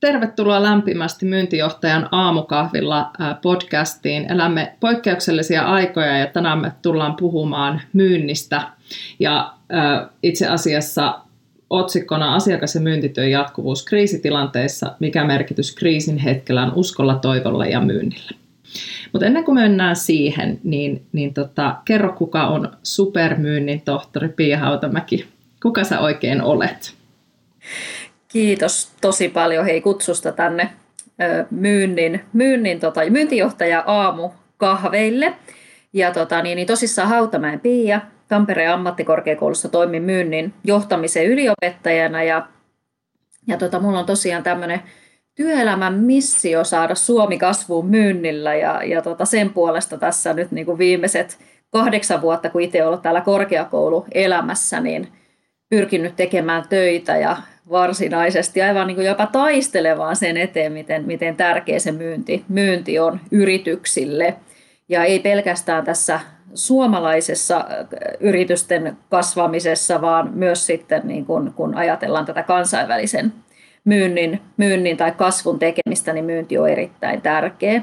tervetuloa lämpimästi myyntijohtajan aamukahvilla podcastiin. Elämme poikkeuksellisia aikoja ja tänään me tullaan puhumaan myynnistä. Ja itse asiassa otsikkona asiakas- ja myyntityön jatkuvuus kriisitilanteissa, mikä merkitys kriisin hetkellä on uskolla, toivolla ja myynnillä. Mutta ennen kuin mennään siihen, niin, niin tota, kerro kuka on supermyynnin tohtori Pia Hautamäki. Kuka sä oikein olet? Kiitos tosi paljon. Hei kutsusta tänne myynnin, myynnin tota, myyntijohtaja aamu kahveille. Ja tota, niin, niin tosissaan Hautamäen Pia, Tampereen ammattikorkeakoulussa toimin myynnin johtamisen yliopettajana. Ja, ja tota, mulla on tosiaan tämmöinen työelämän missio saada Suomi kasvuun myynnillä. Ja, ja tota, sen puolesta tässä nyt niin kuin viimeiset kahdeksan vuotta, kun itse ollut täällä korkeakouluelämässä, niin pyrkinyt tekemään töitä ja varsinaisesti aivan niin kuin jopa taistelevaan sen eteen, miten, miten tärkeä se myynti, myynti on yrityksille. Ja ei pelkästään tässä suomalaisessa äh, yritysten kasvamisessa, vaan myös sitten niin kun, kun ajatellaan tätä kansainvälisen myynnin, myynnin tai kasvun tekemistä, niin myynti on erittäin tärkeä.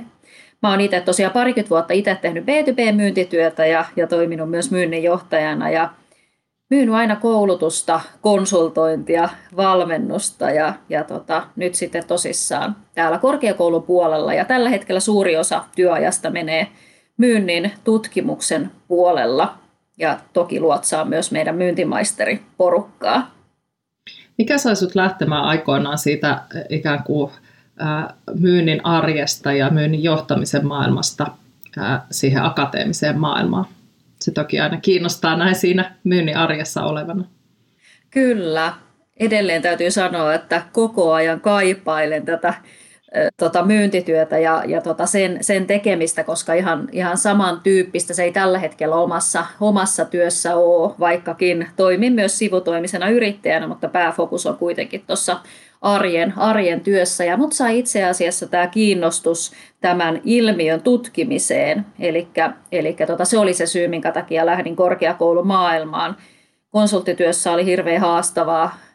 Mä oon itse tosiaan parikymmentä vuotta itse tehnyt B2B-myyntityötä ja, ja toiminut myös myynnin johtajana ja myynyt aina koulutusta, konsultointia, valmennusta ja, ja tota, nyt sitten tosissaan täällä korkeakoulun puolella. Ja tällä hetkellä suuri osa työajasta menee myynnin tutkimuksen puolella ja toki luotsaa myös meidän myyntimaisteriporukkaa. Mikä sai sinut lähtemään aikoinaan siitä ikään kuin myynnin arjesta ja myynnin johtamisen maailmasta siihen akateemiseen maailmaan? Se toki aina kiinnostaa näin siinä myynnin arjessa olevana. Kyllä. Edelleen täytyy sanoa, että koko ajan kaipailen tätä tota, myyntityötä ja, ja tota sen, sen tekemistä, koska ihan, ihan samantyyppistä se ei tällä hetkellä omassa, omassa työssä ole, vaikkakin toimin myös sivutoimisena yrittäjänä, mutta pääfokus on kuitenkin tuossa arjen, arjen työssä. Ja mut sai itse asiassa tämä kiinnostus tämän ilmiön tutkimiseen. Eli tota, se oli se syy, minkä takia lähdin korkeakoulumaailmaan. Konsulttityössä oli hirveän haastavaa.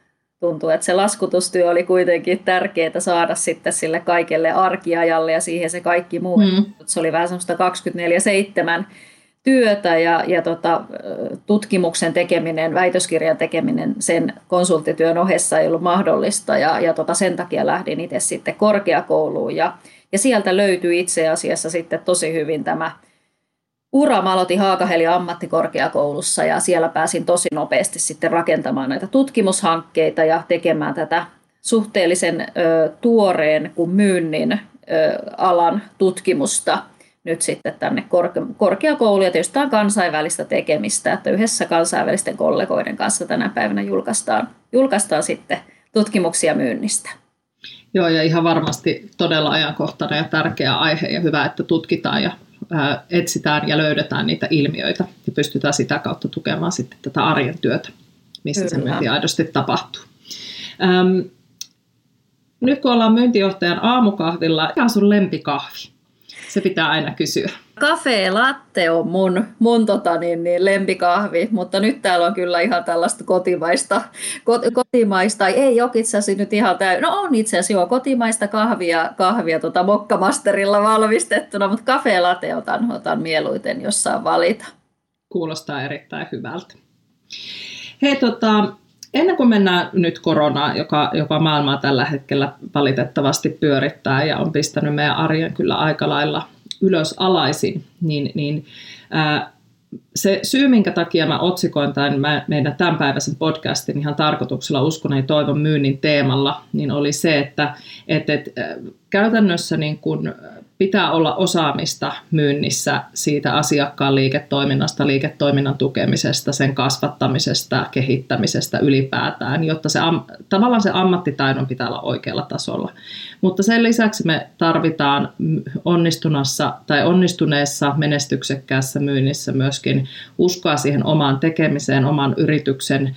Tuntuu, että se laskutustyö oli kuitenkin tärkeää saada sitten sille kaikelle arkiajalle ja siihen se kaikki muu. Mm. Se oli vähän semmoista 24-7 työtä ja, ja tota, tutkimuksen tekeminen, väitöskirjan tekeminen sen konsulttityön ohessa ei ollut mahdollista ja, ja tota, sen takia lähdin itse sitten korkeakouluun ja, ja sieltä löytyi itse asiassa sitten tosi hyvin tämä ura. Mä aloitin Haakaheli ammattikorkeakoulussa ja siellä pääsin tosi nopeasti sitten rakentamaan näitä tutkimushankkeita ja tekemään tätä suhteellisen ö, tuoreen kuin myynnin ö, alan tutkimusta – nyt sitten tänne korke- korkeakouluun ja tietysti tämä on kansainvälistä tekemistä, että yhdessä kansainvälisten kollegoiden kanssa tänä päivänä julkaistaan, julkaistaan sitten tutkimuksia myynnistä. Joo, ja ihan varmasti todella ajankohtainen ja tärkeä aihe ja hyvä, että tutkitaan ja etsitään ja löydetään niitä ilmiöitä ja pystytään sitä kautta tukemaan sitten tätä arjen työtä, missä Kyllä. se myynti aidosti tapahtuu. Ähm, nyt kun ollaan myyntijohtajan aamukahvilla, mikä on sun lempikahvi? Se pitää aina kysyä. Cafe latte on mun, mun tota niin, niin lempikahvi, mutta nyt täällä on kyllä ihan tällaista kotimaista, kot, kotimaista, ei ole itse asiassa nyt ihan täy... no on itse asiassa joo, kotimaista kahvia, kahvia tota mokkamasterilla valmistettuna, mutta cafe latte otan, otan mieluiten, jos saa valita. Kuulostaa erittäin hyvältä. Hei, tota, ennen kuin mennään nyt koronaan, joka, joka maailmaa tällä hetkellä valitettavasti pyörittää ja on pistänyt meidän arjen kyllä aika lailla ylös alaisin, niin, niin ää, se syy, minkä takia mä otsikoin tämän meidän tämänpäiväisen podcastin ihan tarkoituksella uskon ja toivon myynnin teemalla, niin oli se, että et, et, käytännössä niin kun pitää olla osaamista myynnissä siitä asiakkaan liiketoiminnasta, liiketoiminnan tukemisesta, sen kasvattamisesta, kehittämisestä ylipäätään, jotta se, tavallaan se ammattitaidon pitää olla oikealla tasolla. Mutta sen lisäksi me tarvitaan onnistunassa tai onnistuneessa menestyksekkäässä myynnissä myöskin uskoa siihen omaan tekemiseen, oman yrityksen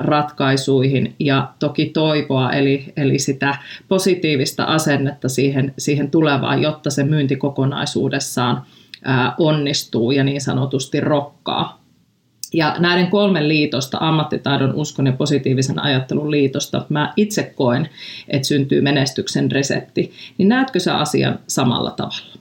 ratkaisuihin ja toki toivoa, eli, eli sitä positiivista asennetta siihen, siihen tulevaan, jotta se myynti kokonaisuudessaan onnistuu ja niin sanotusti rokkaa. Ja näiden kolmen liitosta, ammattitaidon, uskon ja positiivisen ajattelun liitosta, mä itse koen, että syntyy menestyksen resepti. Niin näetkö sä asian samalla tavalla?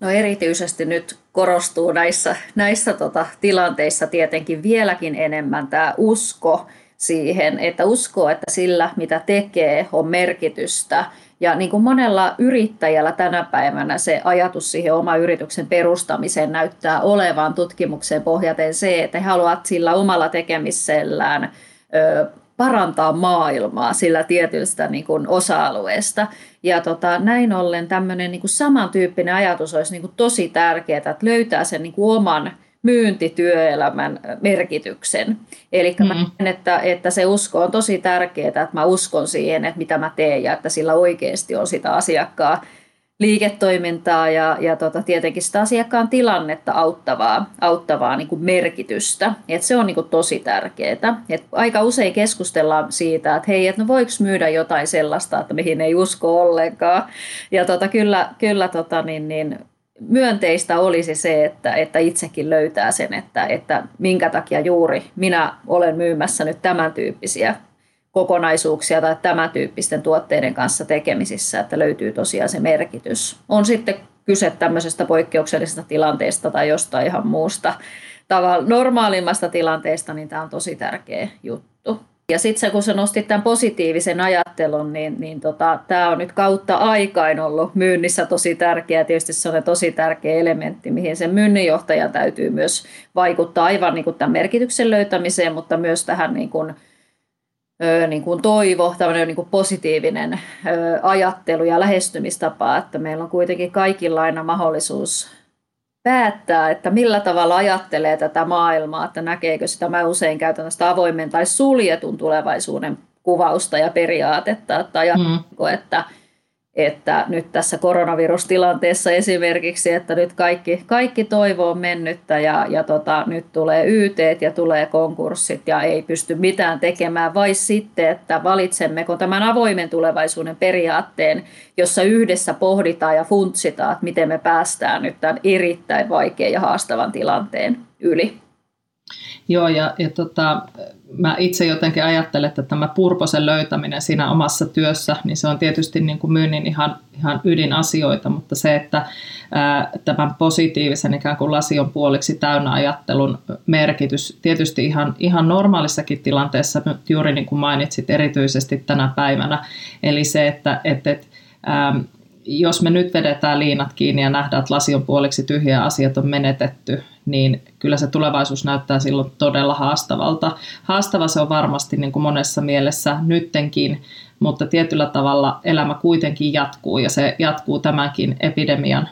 No erityisesti nyt korostuu näissä, näissä tota, tilanteissa tietenkin vieläkin enemmän tämä usko siihen, että uskoo, että sillä mitä tekee on merkitystä – ja niin kuin monella yrittäjällä tänä päivänä se ajatus siihen oma yrityksen perustamiseen näyttää olevan tutkimukseen pohjaten se, että he haluavat sillä omalla tekemisellään ö, parantaa maailmaa sillä tietystä niin kuin osa-alueesta. Ja tota, näin ollen tämmöinen niin kuin samantyyppinen ajatus olisi niin kuin tosi tärkeää, että löytää sen niin kuin oman myyntityöelämän merkityksen. Eli mm. mä että, että se usko on tosi tärkeää, että mä uskon siihen, että mitä mä teen ja että sillä oikeasti on sitä asiakkaa liiketoimintaa ja, ja tota, tietenkin sitä asiakkaan tilannetta auttavaa, auttavaa niin kuin merkitystä. Et se on niin kuin tosi tärkeää. Et aika usein keskustellaan siitä, että hei, et no voiko myydä jotain sellaista, että mihin ei usko ollenkaan. Ja tota, kyllä, kyllä tota, niin, niin, myönteistä olisi se, että, että itsekin löytää sen, että, että minkä takia juuri minä olen myymässä nyt tämän tyyppisiä kokonaisuuksia tai tämän tyyppisten tuotteiden kanssa tekemisissä, että löytyy tosiaan se merkitys. On sitten kyse tämmöisestä poikkeuksellisesta tilanteesta tai jostain ihan muusta tavalla normaalimmasta tilanteesta, niin tämä on tosi tärkeä juttu. Ja sitten kun sä nostit tämän positiivisen ajattelun, niin, niin tota, tämä on nyt kautta aikain ollut myynnissä tosi tärkeä. Tietysti se on tosi tärkeä elementti, mihin sen myynninjohtajan täytyy myös vaikuttaa aivan niin kuin tämän merkityksen löytämiseen, mutta myös tähän niin kuin, niin kuin toivo, tämmöinen niin kuin positiivinen ajattelu ja lähestymistapa, että meillä on kuitenkin kaikilla aina mahdollisuus päättää, että millä tavalla ajattelee tätä maailmaa, että näkeekö sitä, mä usein käytän sitä avoimen tai suljetun tulevaisuuden kuvausta ja periaatetta, että ajattelee, mm. että että nyt tässä koronavirustilanteessa esimerkiksi, että nyt kaikki, kaikki toivo on mennyttä ja, ja tota, nyt tulee YT ja tulee konkurssit ja ei pysty mitään tekemään, vai sitten, että valitsemmeko tämän avoimen tulevaisuuden periaatteen, jossa yhdessä pohditaan ja funtsitaan, että miten me päästään nyt tämän erittäin vaikean ja haastavan tilanteen yli. Joo, ja, ja tota, mä itse jotenkin ajattelen, että tämä purposen löytäminen siinä omassa työssä, niin se on tietysti niin kuin myynnin ihan, ihan ydinasioita, mutta se, että ää, tämän positiivisen ikään kuin lasion puoliksi täynnä ajattelun merkitys tietysti ihan, ihan normaalissakin tilanteessa, juuri niin kuin mainitsit erityisesti tänä päivänä, eli se, että et, et, ää, jos me nyt vedetään liinat kiinni ja nähdään, että lasi on puoliksi tyhjä asiat on menetetty, niin kyllä se tulevaisuus näyttää silloin todella haastavalta. Haastava se on varmasti niin kuin monessa mielessä nyttenkin, mutta tietyllä tavalla elämä kuitenkin jatkuu ja se jatkuu tämänkin epidemian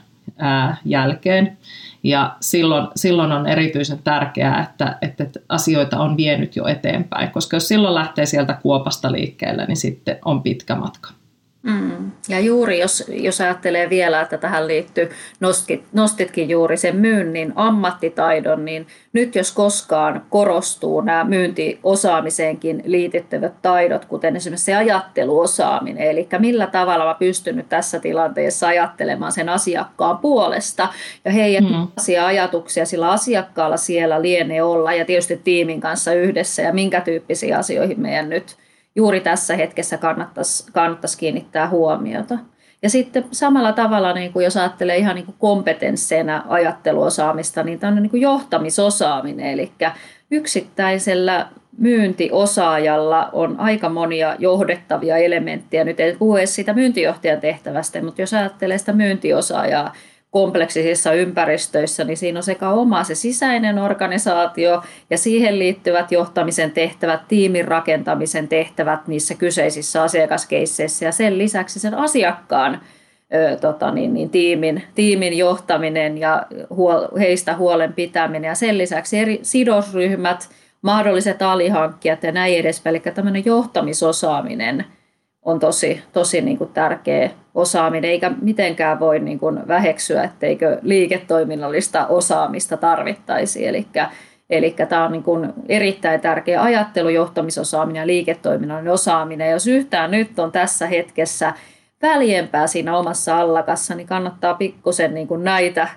jälkeen. Ja silloin, silloin on erityisen tärkeää, että, että asioita on vienyt jo eteenpäin, koska jos silloin lähtee sieltä kuopasta liikkeelle, niin sitten on pitkä matka. Mm. Ja juuri jos, jos ajattelee vielä, että tähän liittyy, nostit, nostitkin juuri sen myynnin ammattitaidon, niin nyt jos koskaan korostuu nämä myyntiosaamiseenkin liitettävät taidot, kuten esimerkiksi se ajatteluosaaminen, eli millä tavalla mä pystyn nyt tässä tilanteessa ajattelemaan sen asiakkaan puolesta ja heidän mm. ajatuksia sillä asiakkaalla siellä lienee olla ja tietysti tiimin kanssa yhdessä ja minkä tyyppisiä asioihin meidän nyt juuri tässä hetkessä kannattaisi, kannattaisi kiinnittää huomiota. Ja sitten samalla tavalla, niin kuin jos ajattelee ihan niin kuin kompetensseina ajatteluosaamista, niin tämä on niin kuin johtamisosaaminen. Eli yksittäisellä myyntiosaajalla on aika monia johdettavia elementtejä. Nyt ei puhu edes siitä myyntijohtajan tehtävästä, mutta jos ajattelee sitä myyntiosaajaa, kompleksisissa ympäristöissä, niin siinä on sekä oma se sisäinen organisaatio ja siihen liittyvät johtamisen tehtävät, tiimin rakentamisen tehtävät niissä kyseisissä asiakaskeisseissä ja sen lisäksi sen asiakkaan ö, tota, niin, niin, tiimin, tiimin johtaminen ja huol, heistä huolen pitäminen ja sen lisäksi eri sidosryhmät, mahdolliset alihankkijat ja näin edespäin. Eli tämmöinen johtamisosaaminen on tosi, tosi niin kuin tärkeä osaaminen, eikä mitenkään voi niin kuin väheksyä, etteikö liiketoiminnallista osaamista tarvittaisi. Eli Eli tämä on niin kuin erittäin tärkeä ajattelu, johtamisosaaminen ja liiketoiminnallinen osaaminen. Jos yhtään nyt on tässä hetkessä väljempää siinä omassa allakassa, niin kannattaa pikkusen niin kuin näitä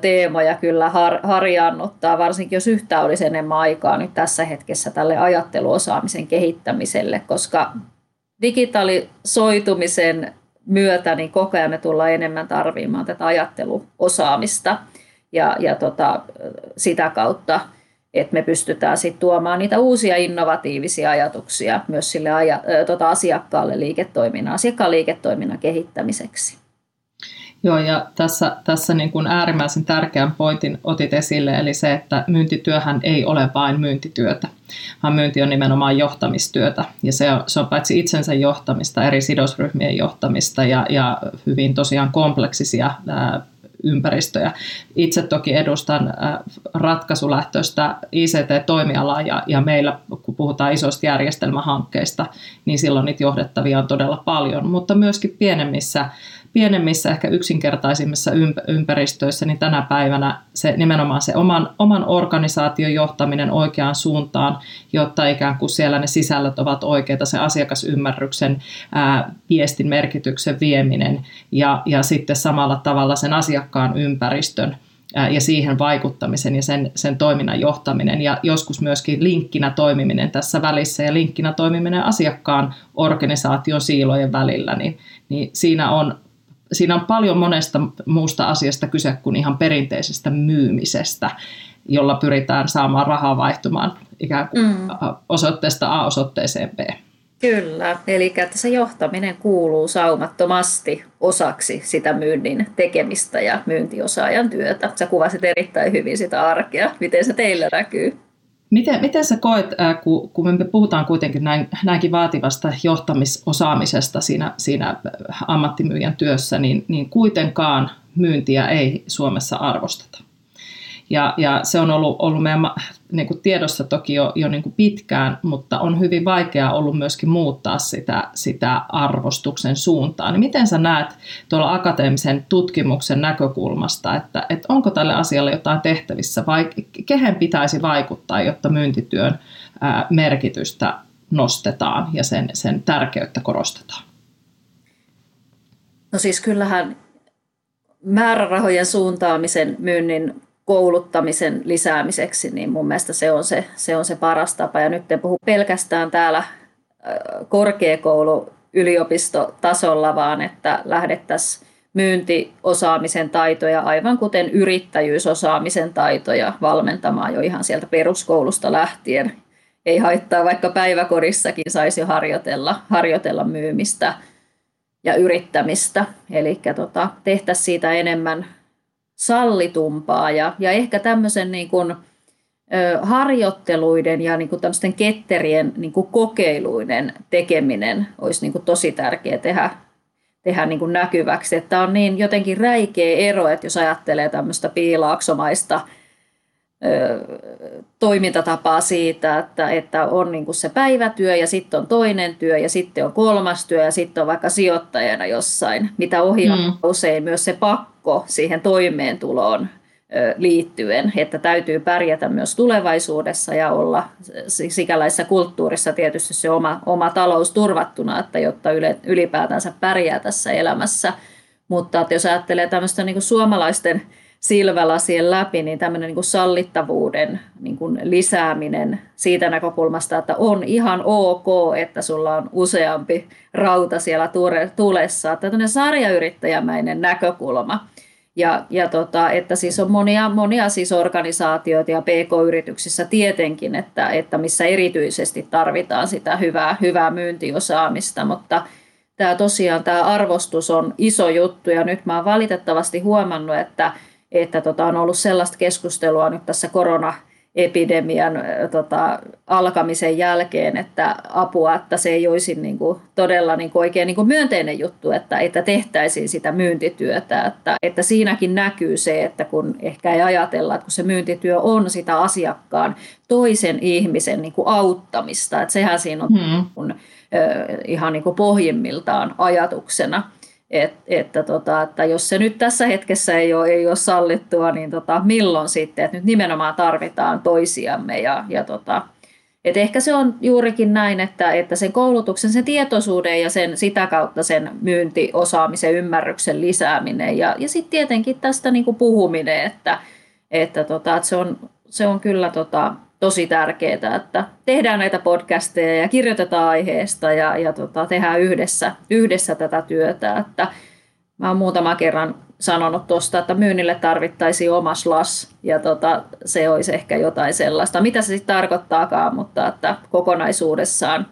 teemoja kyllä har, harjaannuttaa, varsinkin jos yhtään olisi enemmän aikaa nyt tässä hetkessä tälle ajatteluosaamisen kehittämiselle, koska digitalisoitumisen myötä niin koko ajan me tullaan enemmän tarvimaan tätä ajatteluosaamista ja, ja tota, sitä kautta, että me pystytään sitten tuomaan niitä uusia innovatiivisia ajatuksia myös sille aja, tota asiakkaalle liiketoiminnan, asiakkaan liiketoiminnan kehittämiseksi. Joo, ja tässä, tässä niin kuin äärimmäisen tärkeän pointin otit esille, eli se, että myyntityöhän ei ole vain myyntityötä, vaan myynti on nimenomaan johtamistyötä. Ja se on, se on paitsi itsensä johtamista, eri sidosryhmien johtamista ja, ja hyvin tosiaan kompleksisia ää, ympäristöjä. Itse toki edustan ratkaisulähtöistä ICT-toimialaa ja, ja meillä, kun puhutaan isoista järjestelmähankkeista, niin silloin niitä johdettavia on todella paljon, mutta myöskin pienemmissä pienemmissä, ehkä yksinkertaisimmissa ympäristöissä, niin tänä päivänä se nimenomaan se oman, oman organisaation johtaminen oikeaan suuntaan, jotta ikään kuin siellä ne sisällöt ovat oikeita, se asiakasymmärryksen, ää, viestin merkityksen vieminen ja, ja sitten samalla tavalla sen asiakkaan ympäristön ja siihen vaikuttamisen ja sen, sen toiminnan johtaminen ja joskus myöskin linkkinä toimiminen tässä välissä ja linkkinä toimiminen asiakkaan organisaation siilojen välillä, niin, niin siinä on siinä on paljon monesta muusta asiasta kyse kuin ihan perinteisestä myymisestä, jolla pyritään saamaan rahaa vaihtumaan ikään kuin mm. osoitteesta A osoitteeseen B. Kyllä, eli että se johtaminen kuuluu saumattomasti osaksi sitä myynnin tekemistä ja myyntiosaajan työtä. Sä kuvasit erittäin hyvin sitä arkea. Miten se teillä näkyy? Miten, miten sä koet, kun, me puhutaan kuitenkin näin, näinkin vaativasta johtamisosaamisesta siinä, siinä ammattimyyjän työssä, niin, niin kuitenkaan myyntiä ei Suomessa arvosteta. Ja, ja se on ollut, ollut meidän niin kuin tiedossa toki jo, jo niin kuin pitkään, mutta on hyvin vaikeaa ollut myöskin muuttaa sitä, sitä arvostuksen suuntaan. Niin miten sä näet tuolla akateemisen tutkimuksen näkökulmasta, että, että onko tälle asialle jotain tehtävissä vai kehen pitäisi vaikuttaa, jotta myyntityön merkitystä nostetaan ja sen, sen tärkeyttä korostetaan? No siis kyllähän määrärahojen suuntaamisen myynnin kouluttamisen lisäämiseksi, niin mun mielestä se on se, se, on se paras tapa. Ja nyt en puhu pelkästään täällä korkeakoulu yliopistotasolla, vaan että lähdettäisiin myyntiosaamisen taitoja, aivan kuten yrittäjyysosaamisen taitoja valmentamaan jo ihan sieltä peruskoulusta lähtien. Ei haittaa, vaikka päiväkodissakin saisi harjoitella, harjoitella myymistä ja yrittämistä. Eli tota, tehtäisiin siitä enemmän sallitumpaa ja, ja ehkä tämmöisen niin kuin, ö, harjoitteluiden ja niin kuin tämmöisten ketterien niin kuin kokeiluiden tekeminen olisi niin kuin tosi tärkeää tehdä, tehdä niin kuin näkyväksi. Että on niin jotenkin räikeä ero, että jos ajattelee tämmöistä piilaaksomaista – toimintatapaa siitä, että, että on niin kuin se päivätyö ja sitten on toinen työ ja sitten on kolmas työ ja sitten on vaikka sijoittajana jossain, mitä ohjaa mm. usein myös se pakko siihen toimeentuloon liittyen, että täytyy pärjätä myös tulevaisuudessa ja olla sikäläisessä kulttuurissa tietysti se oma, oma talous turvattuna, että jotta ylipäätänsä pärjää tässä elämässä. Mutta että jos ajattelee tämmöistä niin kuin suomalaisten silmälasien läpi, niin tämmöinen niin kuin sallittavuuden niin kuin lisääminen siitä näkökulmasta, että on ihan ok, että sulla on useampi rauta siellä tulessa. Tämmöinen sarjayrittäjämäinen näkökulma. Ja, ja tota, että siis on monia, monia siis organisaatioita ja PK-yrityksissä tietenkin, että, että missä erityisesti tarvitaan sitä hyvää, hyvää myyntiosaamista, mutta tämä tosiaan tämä arvostus on iso juttu ja nyt mä oon valitettavasti huomannut, että että tota, on ollut sellaista keskustelua nyt tässä korona epidemian tota, alkamisen jälkeen, että apua, että se ei olisi niin kuin, todella niin kuin, oikein niin kuin myönteinen juttu, että, että tehtäisiin sitä myyntityötä. Että, että siinäkin näkyy se, että kun ehkä ei ajatella, että kun se myyntityö on sitä asiakkaan toisen ihmisen niin kuin auttamista, että sehän siinä on hmm. kun, ihan niin kuin pohjimmiltaan ajatuksena. Et, että, tota, että jos se nyt tässä hetkessä ei ole, ei ole sallittua, niin tota, milloin sitten, että nyt nimenomaan tarvitaan toisiamme ja, ja tota, et ehkä se on juurikin näin, että, että sen koulutuksen, sen tietoisuuden ja sen, sitä kautta sen myyntiosaamisen ymmärryksen lisääminen ja, ja sitten tietenkin tästä niin kuin puhuminen, että, että, tota, että se, on, se on kyllä tota, tosi tärkeää, että tehdään näitä podcasteja ja kirjoitetaan aiheesta ja, ja tota, tehdään yhdessä, yhdessä tätä työtä. Että mä oon muutama kerran sanonut tuosta, että myynnille tarvittaisiin oma slas ja tota, se olisi ehkä jotain sellaista. Mitä se sitten tarkoittaakaan, mutta että kokonaisuudessaan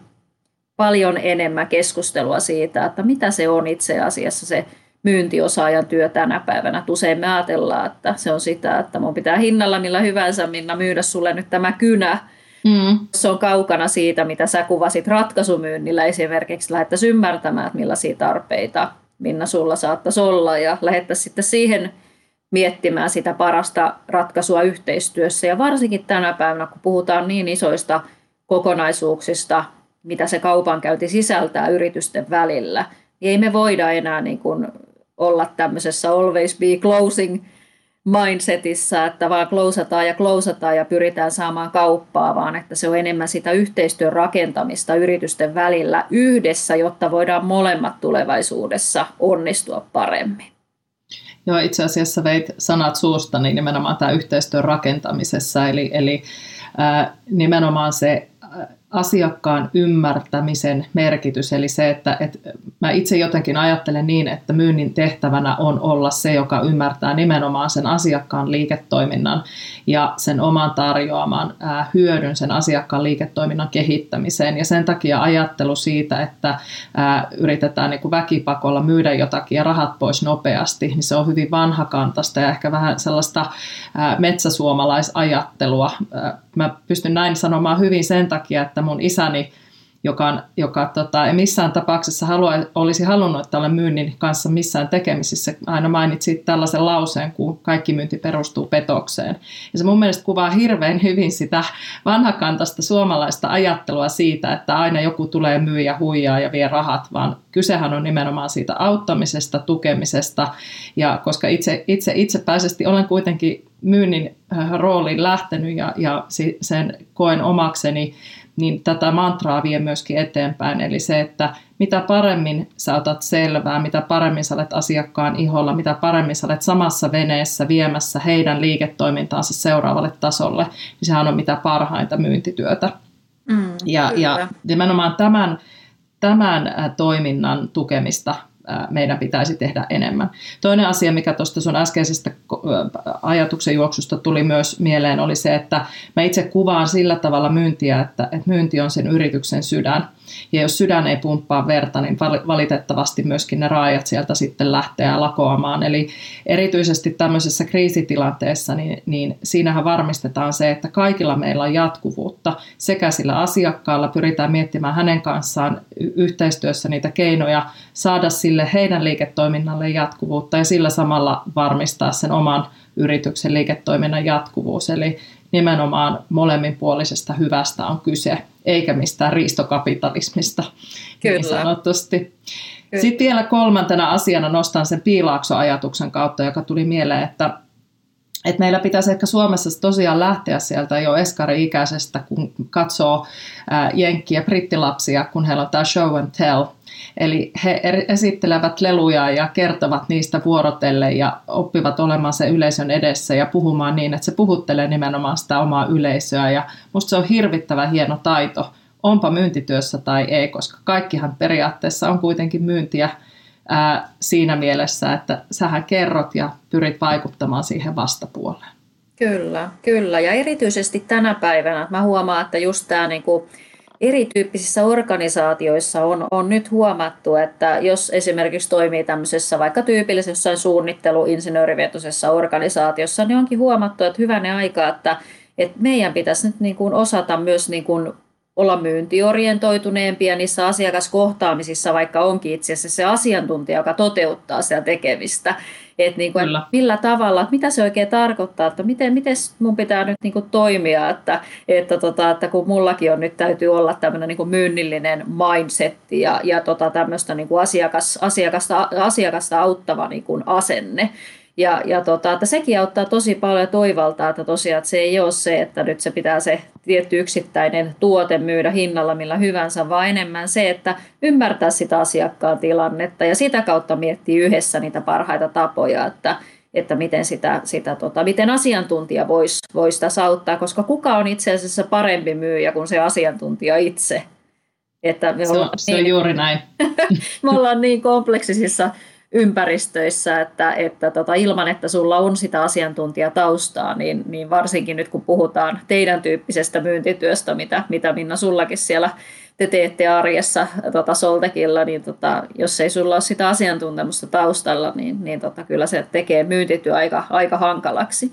paljon enemmän keskustelua siitä, että mitä se on itse asiassa se myyntiosaajan työ tänä päivänä. Et usein me ajatellaan, että se on sitä, että mun pitää hinnalla millä hyvänsä Minna myydä sulle nyt tämä kynä. Mm. Se on kaukana siitä, mitä sä kuvasit ratkaisumyynnillä esimerkiksi. Lähettäisiin ymmärtämään, että millaisia tarpeita Minna sulla saattaisi olla ja lähettäisiin sitten siihen miettimään sitä parasta ratkaisua yhteistyössä. Ja varsinkin tänä päivänä, kun puhutaan niin isoista kokonaisuuksista, mitä se kaupankäynti sisältää yritysten välillä, niin ei me voida enää niin kuin olla tämmöisessä always be closing mindsetissä, että vaan closeataan ja closeataan ja pyritään saamaan kauppaa, vaan että se on enemmän sitä yhteistyön rakentamista yritysten välillä yhdessä, jotta voidaan molemmat tulevaisuudessa onnistua paremmin. Joo, itse asiassa veit sanat suusta niin nimenomaan tämä yhteistyön rakentamisessa, eli, eli ää, nimenomaan se asiakkaan ymmärtämisen merkitys, eli se, että, että mä itse jotenkin ajattelen niin, että myynnin tehtävänä on olla se, joka ymmärtää nimenomaan sen asiakkaan liiketoiminnan ja sen oman tarjoaman hyödyn sen asiakkaan liiketoiminnan kehittämiseen. Ja sen takia ajattelu siitä, että yritetään niin kuin väkipakolla myydä jotakin ja rahat pois nopeasti, niin se on hyvin vanhakantaista ja ehkä vähän sellaista metsäsuomalaisajattelua. Mä pystyn näin sanomaan hyvin sen takia, että mun isäni joka, joka tota, ei missään tapauksessa halua, olisi halunnut, että olen myynnin kanssa missään tekemisissä. Aina mainitsi tällaisen lauseen, kun kaikki myynti perustuu petokseen. Ja se mun mielestä kuvaa hirveän hyvin sitä vanhakantaista suomalaista ajattelua siitä, että aina joku tulee myyjä huijaa ja vie rahat, vaan kysehän on nimenomaan siitä auttamisesta, tukemisesta. Ja koska itse, itse itsepäisesti olen kuitenkin myynnin äh, rooliin lähtenyt ja, ja sen koen omakseni, niin tätä mantraa vie myöskin eteenpäin. Eli se, että mitä paremmin sä otat selvää, mitä paremmin sä olet asiakkaan iholla, mitä paremmin sä olet samassa veneessä viemässä heidän liiketoimintaansa seuraavalle tasolle, niin sehän on mitä parhainta myyntityötä. Mm, ja, ja nimenomaan tämän, tämän toiminnan tukemista meidän pitäisi tehdä enemmän. Toinen asia, mikä tuosta sun äskeisestä ajatuksen juoksusta tuli myös mieleen, oli se, että mä itse kuvaan sillä tavalla myyntiä, että, että myynti on sen yrityksen sydän. Ja jos sydän ei pumppaa verta, niin valitettavasti myöskin ne raajat sieltä sitten lähtee lakoamaan. Eli erityisesti tämmöisessä kriisitilanteessa, niin, niin siinähän varmistetaan se, että kaikilla meillä on jatkuvuutta. Sekä sillä asiakkaalla pyritään miettimään hänen kanssaan yhteistyössä niitä keinoja saada sille heidän liiketoiminnalle jatkuvuutta ja sillä samalla varmistaa sen oman yrityksen liiketoiminnan jatkuvuus. Eli nimenomaan molemminpuolisesta hyvästä on kyse, eikä mistään riistokapitalismista Kyllä. niin sanotusti. Kyllä. Sitten vielä kolmantena asiana nostan sen piilaaksoajatuksen kautta, joka tuli mieleen, että, että meillä pitäisi ehkä Suomessa tosiaan lähteä sieltä jo eskari-ikäisestä, kun katsoo jenkki- ja brittilapsia, kun heillä on tämä show and tell – Eli he esittelevät leluja ja kertovat niistä vuorotelle ja oppivat olemaan se yleisön edessä ja puhumaan niin, että se puhuttelee nimenomaan sitä omaa yleisöä. Ja musta se on hirvittävä hieno taito, onpa myyntityössä tai ei, koska kaikkihan periaatteessa on kuitenkin myyntiä ää, siinä mielessä, että sähän kerrot ja pyrit vaikuttamaan siihen vastapuoleen. Kyllä, kyllä. Ja erityisesti tänä päivänä mä huomaan, että just tämä niinku, erityyppisissä organisaatioissa on, on nyt huomattu, että jos esimerkiksi toimii tämmöisessä vaikka tyypillisessä suunnittelu insinöörivetoisessa organisaatiossa, niin onkin huomattu, että hyvänä aika, että että meidän pitäisi nyt niin kuin osata myös niin kuin olla myyntiorientoituneempia niissä asiakaskohtaamisissa, vaikka onkin itse asiassa se asiantuntija, joka toteuttaa sitä tekemistä. Että niin kuin, että millä tavalla, että mitä se oikein tarkoittaa, että miten, miten mun pitää nyt niin kuin toimia, että, että, tota, että kun mullakin on nyt täytyy olla tämmöinen niin kuin myynnillinen mindset ja, ja tota, tämmöistä niin kuin asiakas, asiakasta, asiakasta auttava niin kuin asenne, ja, ja tota, että sekin auttaa tosi paljon toivaltaa, että tosiaan että se ei ole se, että nyt se pitää se tietty yksittäinen tuote myydä hinnalla millä hyvänsä, vaan enemmän se, että ymmärtää sitä asiakkaan tilannetta ja sitä kautta miettii yhdessä niitä parhaita tapoja, että, että miten, sitä, sitä, tota, miten asiantuntija voisi vois tässä auttaa, koska kuka on itse asiassa parempi myyjä kuin se asiantuntija itse. Että me se, on, se on niin, juuri näin. me ollaan niin kompleksisissa ympäristöissä, että, että tota, ilman, että sulla on sitä asiantuntijataustaa, niin, niin varsinkin nyt kun puhutaan teidän tyyppisestä myyntityöstä, mitä, mitä Minna sullakin siellä te teette arjessa tota, Soltekilla, niin tota, jos ei sulla ole sitä asiantuntemusta taustalla, niin, niin tota, kyllä se tekee myyntityö aika, aika hankalaksi.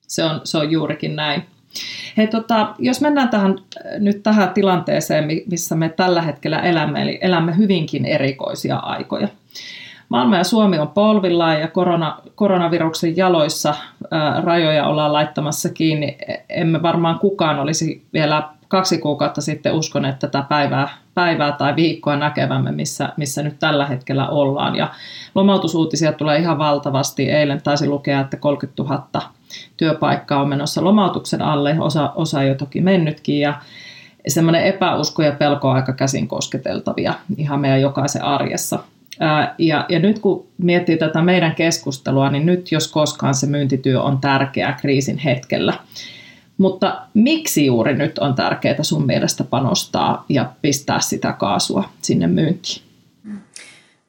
Se on, se on juurikin näin. Hei, tota, jos mennään tähän, nyt tähän tilanteeseen, missä me tällä hetkellä elämme, eli elämme hyvinkin erikoisia aikoja. Maailma ja Suomi on polvillaan ja korona, koronaviruksen jaloissa ää, rajoja ollaan laittamassa kiinni. Emme varmaan kukaan olisi vielä kaksi kuukautta sitten uskoneet tätä päivää, päivää tai viikkoa näkevämme, missä, missä nyt tällä hetkellä ollaan. Ja lomautusuutisia tulee ihan valtavasti. Eilen taisi lukea, että 30 000 työpaikkaa on menossa lomautuksen alle, osa, osa jo toki mennytkin. Ja semmoinen epäusko ja pelko on aika käsin kosketeltavia ihan meidän jokaisen arjessa. Ja, ja nyt kun miettii tätä meidän keskustelua, niin nyt jos koskaan se myyntityö on tärkeää kriisin hetkellä. Mutta miksi juuri nyt on tärkeää sun mielestä panostaa ja pistää sitä kaasua sinne myyntiin?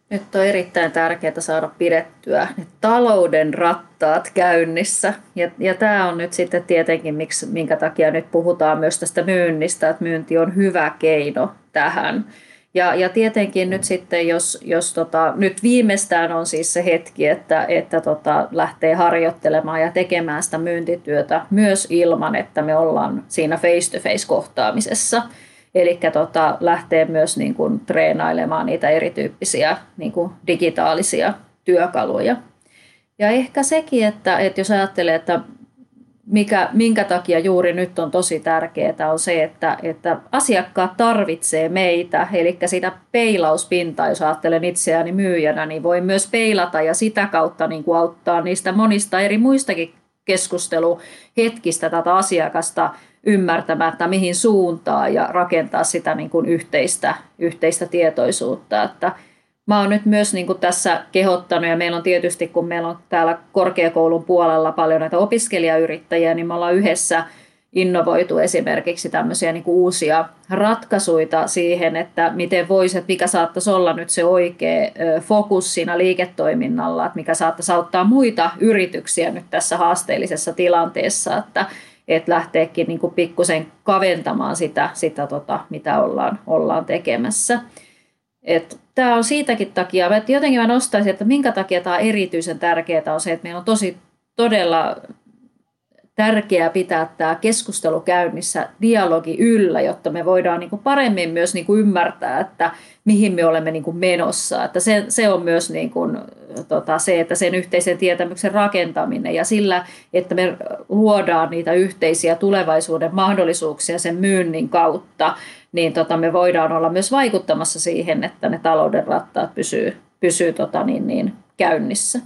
Nyt on erittäin tärkeää saada pidettyä ne talouden rattaat käynnissä. Ja, ja tämä on nyt sitten tietenkin, miksi, minkä takia nyt puhutaan myös tästä myynnistä, että myynti on hyvä keino tähän. Ja, ja tietenkin nyt sitten, jos, jos tota, nyt viimeistään on siis se hetki, että, että tota, lähtee harjoittelemaan ja tekemään sitä myyntityötä myös ilman, että me ollaan siinä face-to-face-kohtaamisessa. Eli tota, lähtee myös niin kuin, treenailemaan niitä erityyppisiä niin kuin, digitaalisia työkaluja. Ja ehkä sekin, että, että jos ajattelee, että mikä, minkä takia juuri nyt on tosi tärkeää, on se, että, että asiakkaat tarvitsee meitä, eli sitä peilauspintaa, jos ajattelen itseäni myyjänä, niin voi myös peilata ja sitä kautta niin kuin auttaa niistä monista eri muistakin keskusteluhetkistä tätä asiakasta ymmärtämään, että mihin suuntaan ja rakentaa sitä niin kuin yhteistä, yhteistä tietoisuutta, että Mä oon nyt myös niin kuin tässä kehottanut, ja meillä on tietysti, kun meillä on täällä korkeakoulun puolella paljon näitä opiskelijayrittäjiä, niin me ollaan yhdessä innovoitu esimerkiksi tämmöisiä niin kuin uusia ratkaisuja siihen, että miten voisi, että mikä saattaisi olla nyt se oikea fokus siinä liiketoiminnalla, että mikä saattaisi auttaa muita yrityksiä nyt tässä haasteellisessa tilanteessa, että, että lähteekin niin pikkusen kaventamaan sitä, sitä tota, mitä ollaan, ollaan tekemässä. Tämä on siitäkin takia, että jotenkin mä nostaisin, että minkä takia tämä on erityisen tärkeää on se, että meillä on tosi todella tärkeää pitää tämä keskustelu käynnissä, dialogi yllä, jotta me voidaan niin kuin paremmin myös niin kuin ymmärtää, että mihin me olemme niin kuin menossa. Että se, se on myös niin kuin, tota, se, että sen yhteisen tietämyksen rakentaminen ja sillä, että me luodaan niitä yhteisiä tulevaisuuden mahdollisuuksia sen myynnin kautta, niin tota, me voidaan olla myös vaikuttamassa siihen, että ne talouden rattaat pysyy, pysyy tota, niin, niin, käynnissä.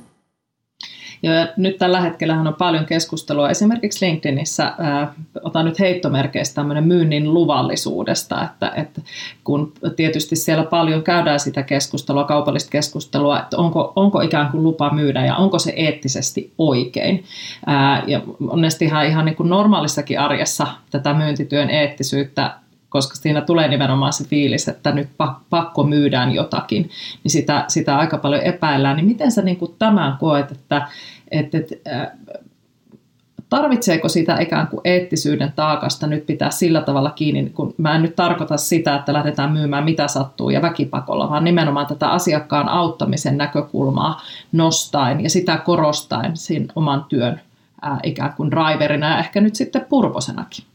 Ja nyt tällä hetkellä on paljon keskustelua esimerkiksi LinkedInissä, ää, otan nyt heittomerkeistä tämmöinen myynnin luvallisuudesta, että, että kun tietysti siellä paljon käydään sitä keskustelua, kaupallista keskustelua, että onko, onko ikään kuin lupa myydä ja onko se eettisesti oikein. Ää, ja monesti ihan, ihan niin kuin normaalissakin arjessa tätä myyntityön eettisyyttä koska siinä tulee nimenomaan se fiilis, että nyt pakko myydään jotakin, niin sitä, sitä aika paljon epäillään. Niin miten sä niin kuin tämän koet, että, että, että tarvitseeko sitä ikään kuin eettisyyden taakasta nyt pitää sillä tavalla kiinni, kun mä en nyt tarkoita sitä, että lähdetään myymään mitä sattuu ja väkipakolla, vaan nimenomaan tätä asiakkaan auttamisen näkökulmaa nostaen ja sitä korostaen siinä oman työn ää, ikään kuin driverina ja ehkä nyt sitten purposenakin.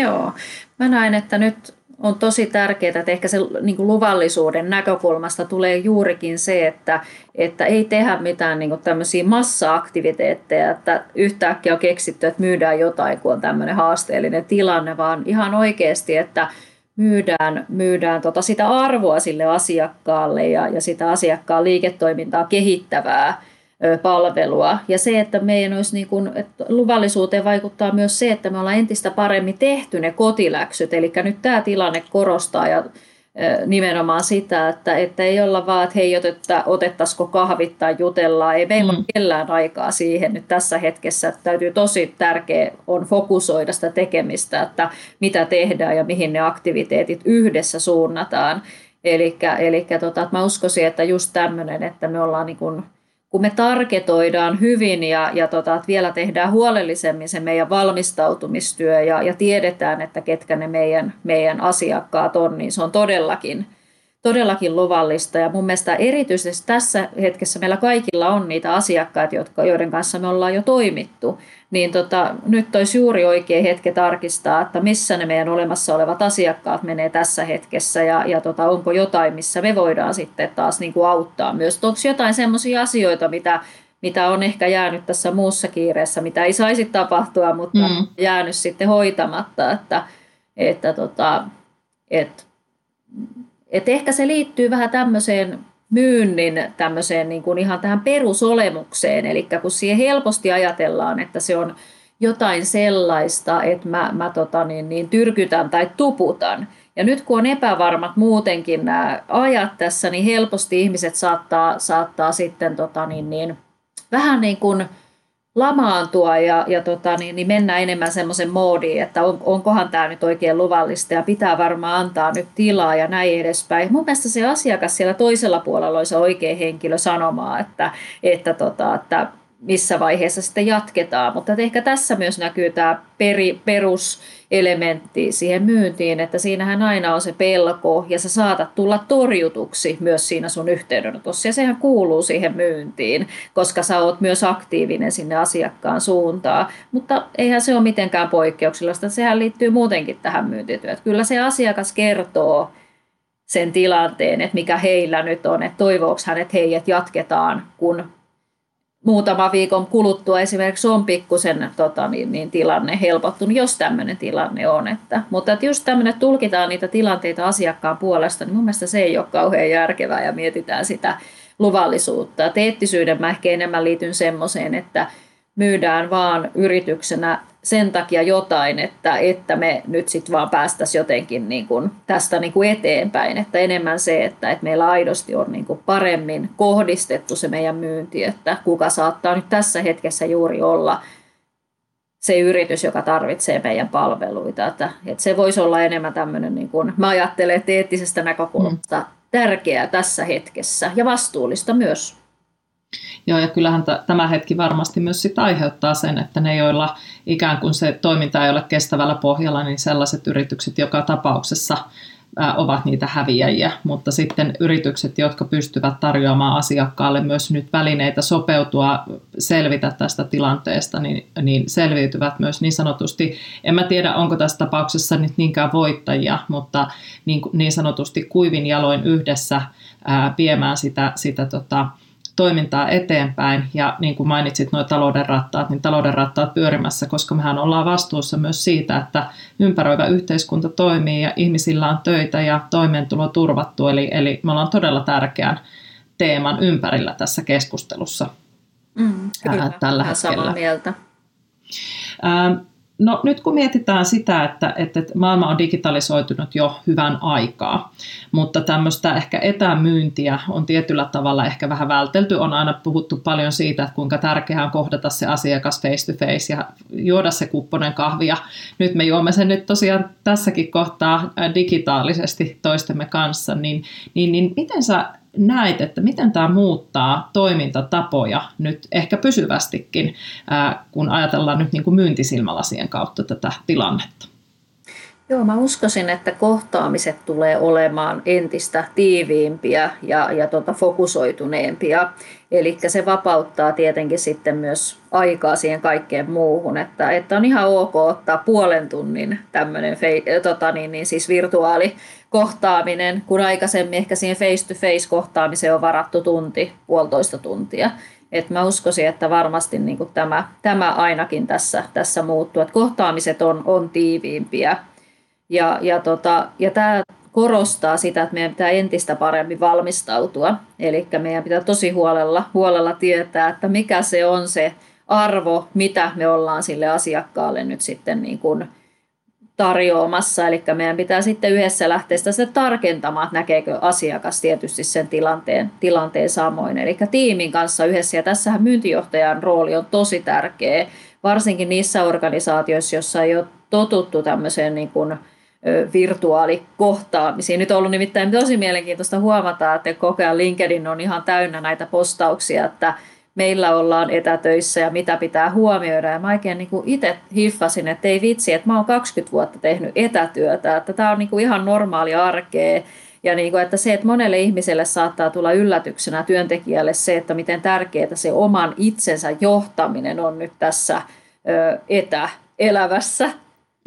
Joo, mä näen, että nyt on tosi tärkeää, että ehkä se niin kuin luvallisuuden näkökulmasta tulee juurikin se, että, että ei tehdä mitään niin kuin tämmöisiä massa-aktiviteetteja, että yhtäkkiä on keksitty, että myydään jotain, kun on tämmöinen haasteellinen tilanne, vaan ihan oikeasti, että myydään, myydään tota sitä arvoa sille asiakkaalle ja, ja sitä asiakkaan liiketoimintaa kehittävää palvelua. Ja se, että meidän olisi niin kuin, että luvallisuuteen vaikuttaa myös se, että me ollaan entistä paremmin tehty ne kotiläksyt. Eli nyt tämä tilanne korostaa ja nimenomaan sitä, että, että ei olla vaan, että hei, otetta, otettaisiko kahvit tai jutellaan. Ei meillä mm. ole kellään aikaa siihen nyt tässä hetkessä. Että täytyy tosi tärkeä on fokusoida sitä tekemistä, että mitä tehdään ja mihin ne aktiviteetit yhdessä suunnataan. Eli tota, mä uskoisin, että just tämmöinen, että me ollaan niin kuin, kun me tarketoidaan hyvin ja, ja tota, että vielä tehdään huolellisemmin se meidän valmistautumistyö ja, ja tiedetään, että ketkä ne meidän, meidän asiakkaat on, niin se on todellakin – todellakin luvallista. Ja mun mielestä erityisesti tässä hetkessä meillä kaikilla on niitä asiakkaita, jotka, joiden kanssa me ollaan jo toimittu. Niin tota, nyt olisi juuri oikea hetki tarkistaa, että missä ne meidän olemassa olevat asiakkaat menee tässä hetkessä ja, ja tota, onko jotain, missä me voidaan sitten taas niin kuin auttaa myös. Onko jotain sellaisia asioita, mitä, mitä on ehkä jäänyt tässä muussa kiireessä, mitä ei saisi tapahtua, mutta mm. jäänyt sitten hoitamatta, että, että, tota, että et ehkä se liittyy vähän tämmöiseen myynnin tämmöiseen niin kuin ihan tähän perusolemukseen, eli kun siihen helposti ajatellaan, että se on jotain sellaista, että mä, mä tota niin, niin tyrkytän tai tuputan. Ja nyt kun on epävarmat muutenkin nämä ajat tässä, niin helposti ihmiset saattaa, saattaa sitten tota niin, niin, vähän niin kuin – lamaantua ja, ja tota, niin, niin mennä enemmän semmoisen moodiin, että on, onkohan tämä nyt oikein luvallista ja pitää varmaan antaa nyt tilaa ja näin edespäin. Mun mielestä se asiakas siellä toisella puolella olisi oikea henkilö sanomaan, että, että, tota, että missä vaiheessa sitten jatketaan. Mutta ehkä tässä myös näkyy tämä peri, peruselementti siihen myyntiin, että siinähän aina on se pelko ja sä saatat tulla torjutuksi myös siinä sun yhteydenotossa. Ja sehän kuuluu siihen myyntiin, koska sä oot myös aktiivinen sinne asiakkaan suuntaan. Mutta eihän se ole mitenkään poikkeuksellista, sehän liittyy muutenkin tähän myyntityöhön. Kyllä se asiakas kertoo sen tilanteen, että mikä heillä nyt on, että toivooko hän, että heidät jatketaan, kun muutama viikon kuluttua esimerkiksi on pikkusen tota, niin, niin, tilanne helpottunut, jos tämmöinen tilanne on. Että, mutta että just tämmöinen, että tulkitaan niitä tilanteita asiakkaan puolesta, niin mun mielestä se ei ole kauhean järkevää ja mietitään sitä luvallisuutta. Et eettisyyden mä ehkä enemmän liityn semmoiseen, että myydään vaan yrityksenä sen takia jotain, että, että me nyt sitten vaan päästäisiin jotenkin niin kuin tästä niin kuin eteenpäin. Että enemmän se, että, että meillä aidosti on niin kuin paremmin kohdistettu se meidän myynti, että kuka saattaa nyt tässä hetkessä juuri olla se yritys, joka tarvitsee meidän palveluita. Että, että se voisi olla enemmän tämmöinen, niin kuin, mä ajattelen, että eettisestä näkökulmasta mm. tärkeää tässä hetkessä ja vastuullista myös. Joo, ja kyllähän t- tämä hetki varmasti myös sitä aiheuttaa sen, että ne, joilla ikään kuin se toiminta ei ole kestävällä pohjalla, niin sellaiset yritykset joka tapauksessa ovat niitä häviäjiä, mutta sitten yritykset, jotka pystyvät tarjoamaan asiakkaalle myös nyt välineitä sopeutua, selvitä tästä tilanteesta, niin, niin selviytyvät myös niin sanotusti, en mä tiedä onko tässä tapauksessa nyt niinkään voittajia, mutta niin, niin sanotusti kuivin jaloin yhdessä ää, viemään sitä, sitä tota, toimintaa eteenpäin. Ja niin kuin mainitsit nuo talouden rattaat, niin talouden rattaat pyörimässä, koska mehän ollaan vastuussa myös siitä, että ympäröivä yhteiskunta toimii ja ihmisillä on töitä ja toimeentulo turvattu. Eli, eli me ollaan todella tärkeän teeman ympärillä tässä keskustelussa mm, kyllä, tällä hetkellä. Samaa mieltä. Ähm, No nyt kun mietitään sitä, että, että maailma on digitalisoitunut jo hyvän aikaa, mutta tämmöistä ehkä etämyyntiä on tietyllä tavalla ehkä vähän vältelty. On aina puhuttu paljon siitä, että kuinka tärkeää on kohdata se asiakas face to face ja juoda se kupponen kahvia. Nyt me juomme sen nyt tosiaan tässäkin kohtaa digitaalisesti toistemme kanssa, niin, niin, niin miten sä näet, että miten tämä muuttaa toimintatapoja nyt ehkä pysyvästikin, kun ajatellaan nyt niin kuin myyntisilmälasien kautta tätä tilannetta? Joo, mä uskoisin, että kohtaamiset tulee olemaan entistä tiiviimpiä ja, ja tota, fokusoituneempia. Eli se vapauttaa tietenkin sitten myös aikaa siihen kaikkeen muuhun, että, että on ihan ok ottaa puolen tunnin tämmöinen tota niin, niin siis virtuaalikohtaaminen, kun aikaisemmin ehkä siihen face-to-face kohtaamiseen on varattu tunti, puolitoista tuntia. Et mä uskoisin, että varmasti niin tämä, tämä ainakin tässä, tässä muuttuu, että kohtaamiset on, on tiiviimpiä ja, ja, tota, ja tämä korostaa sitä, että meidän pitää entistä paremmin valmistautua. Eli meidän pitää tosi huolella, huolella tietää, että mikä se on se arvo, mitä me ollaan sille asiakkaalle nyt sitten niin kuin tarjoamassa. Eli meidän pitää sitten yhdessä lähteä sitä, tarkentamaan, että näkeekö asiakas tietysti sen tilanteen, tilanteen samoin. Eli tiimin kanssa yhdessä, ja tässähän myyntijohtajan rooli on tosi tärkeä, varsinkin niissä organisaatioissa, joissa ei ole totuttu tämmöiseen niin kuin virtuaalikohtaamisiin. Nyt on ollut nimittäin tosi mielenkiintoista huomata, että koko ajan LinkedIn on ihan täynnä näitä postauksia, että meillä ollaan etätöissä ja mitä pitää huomioida. Ja mä oikein niin kuin itse hiffasin, että ei vitsi, että mä oon 20 vuotta tehnyt etätyötä, että tämä on niin kuin ihan normaali arkea. Ja niin kuin, että se, että monelle ihmiselle saattaa tulla yllätyksenä työntekijälle se, että miten tärkeää se oman itsensä johtaminen on nyt tässä etäelävässä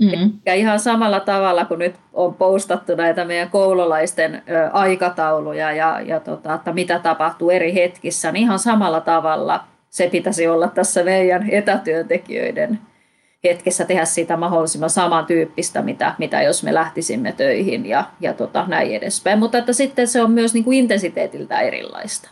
Mm-hmm. Ja ihan samalla tavalla, kun nyt on postattu näitä meidän koululaisten aikatauluja ja, ja tota, että mitä tapahtuu eri hetkissä, niin ihan samalla tavalla se pitäisi olla tässä meidän etätyöntekijöiden hetkessä tehdä sitä mahdollisimman samantyyppistä, mitä, mitä jos me lähtisimme töihin ja, ja tota, näin edespäin. Mutta että sitten se on myös niin kuin intensiteetiltä erilaista.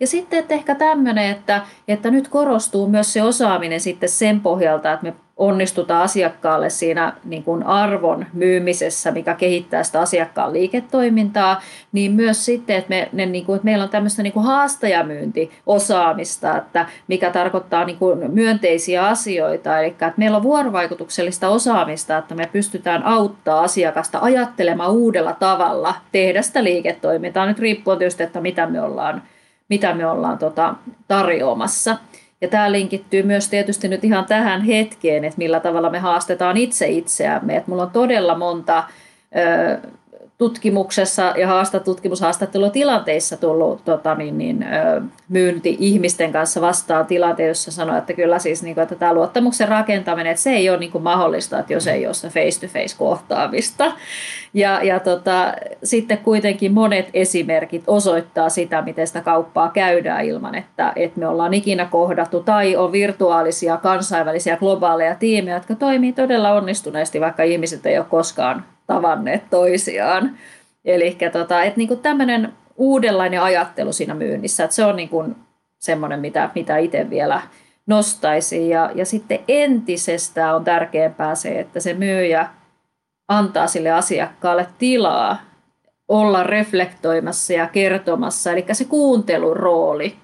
Ja sitten että ehkä tämmöinen, että, että nyt korostuu myös se osaaminen sitten sen pohjalta, että me onnistutaan asiakkaalle siinä niin kuin arvon myymisessä, mikä kehittää sitä asiakkaan liiketoimintaa, niin myös sitten, että, me, ne, niin kuin, että meillä on tämmöistä niin kuin haastajamyyntiosaamista, että mikä tarkoittaa niin kuin myönteisiä asioita, eli että meillä on vuorovaikutuksellista osaamista, että me pystytään auttaa asiakasta ajattelemaan uudella tavalla, tehdä sitä liiketoimintaa, nyt riippuen tietysti, että mitä me ollaan, mitä me ollaan tota, tarjoamassa. Ja tämä linkittyy myös tietysti nyt ihan tähän hetkeen, että millä tavalla me haastetaan itse itseämme. Että mulla on todella monta tutkimuksessa ja tutkimushaastattelutilanteissa tullut tota, niin, niin, myynti ihmisten kanssa vastaan tilanteen, jossa sanoo, että kyllä siis niin kuin, että tämä luottamuksen rakentaminen, että se ei ole niin kuin mahdollista, että jos ei ole face-to-face kohtaamista. Ja, ja tota, sitten kuitenkin monet esimerkit osoittaa sitä, miten sitä kauppaa käydään ilman, että, että me ollaan ikinä kohdattu tai on virtuaalisia, kansainvälisiä, globaaleja tiimejä, jotka toimii todella onnistuneesti, vaikka ihmiset ei ole koskaan tavanneet toisiaan. Eli tota, että niinku tämmöinen uudenlainen ajattelu siinä myynnissä, että se on niinku semmoinen, mitä, mitä itse vielä nostaisin. Ja, ja sitten entisestään on tärkeämpää se, että se myyjä antaa sille asiakkaalle tilaa olla reflektoimassa ja kertomassa, eli se kuuntelun rooli,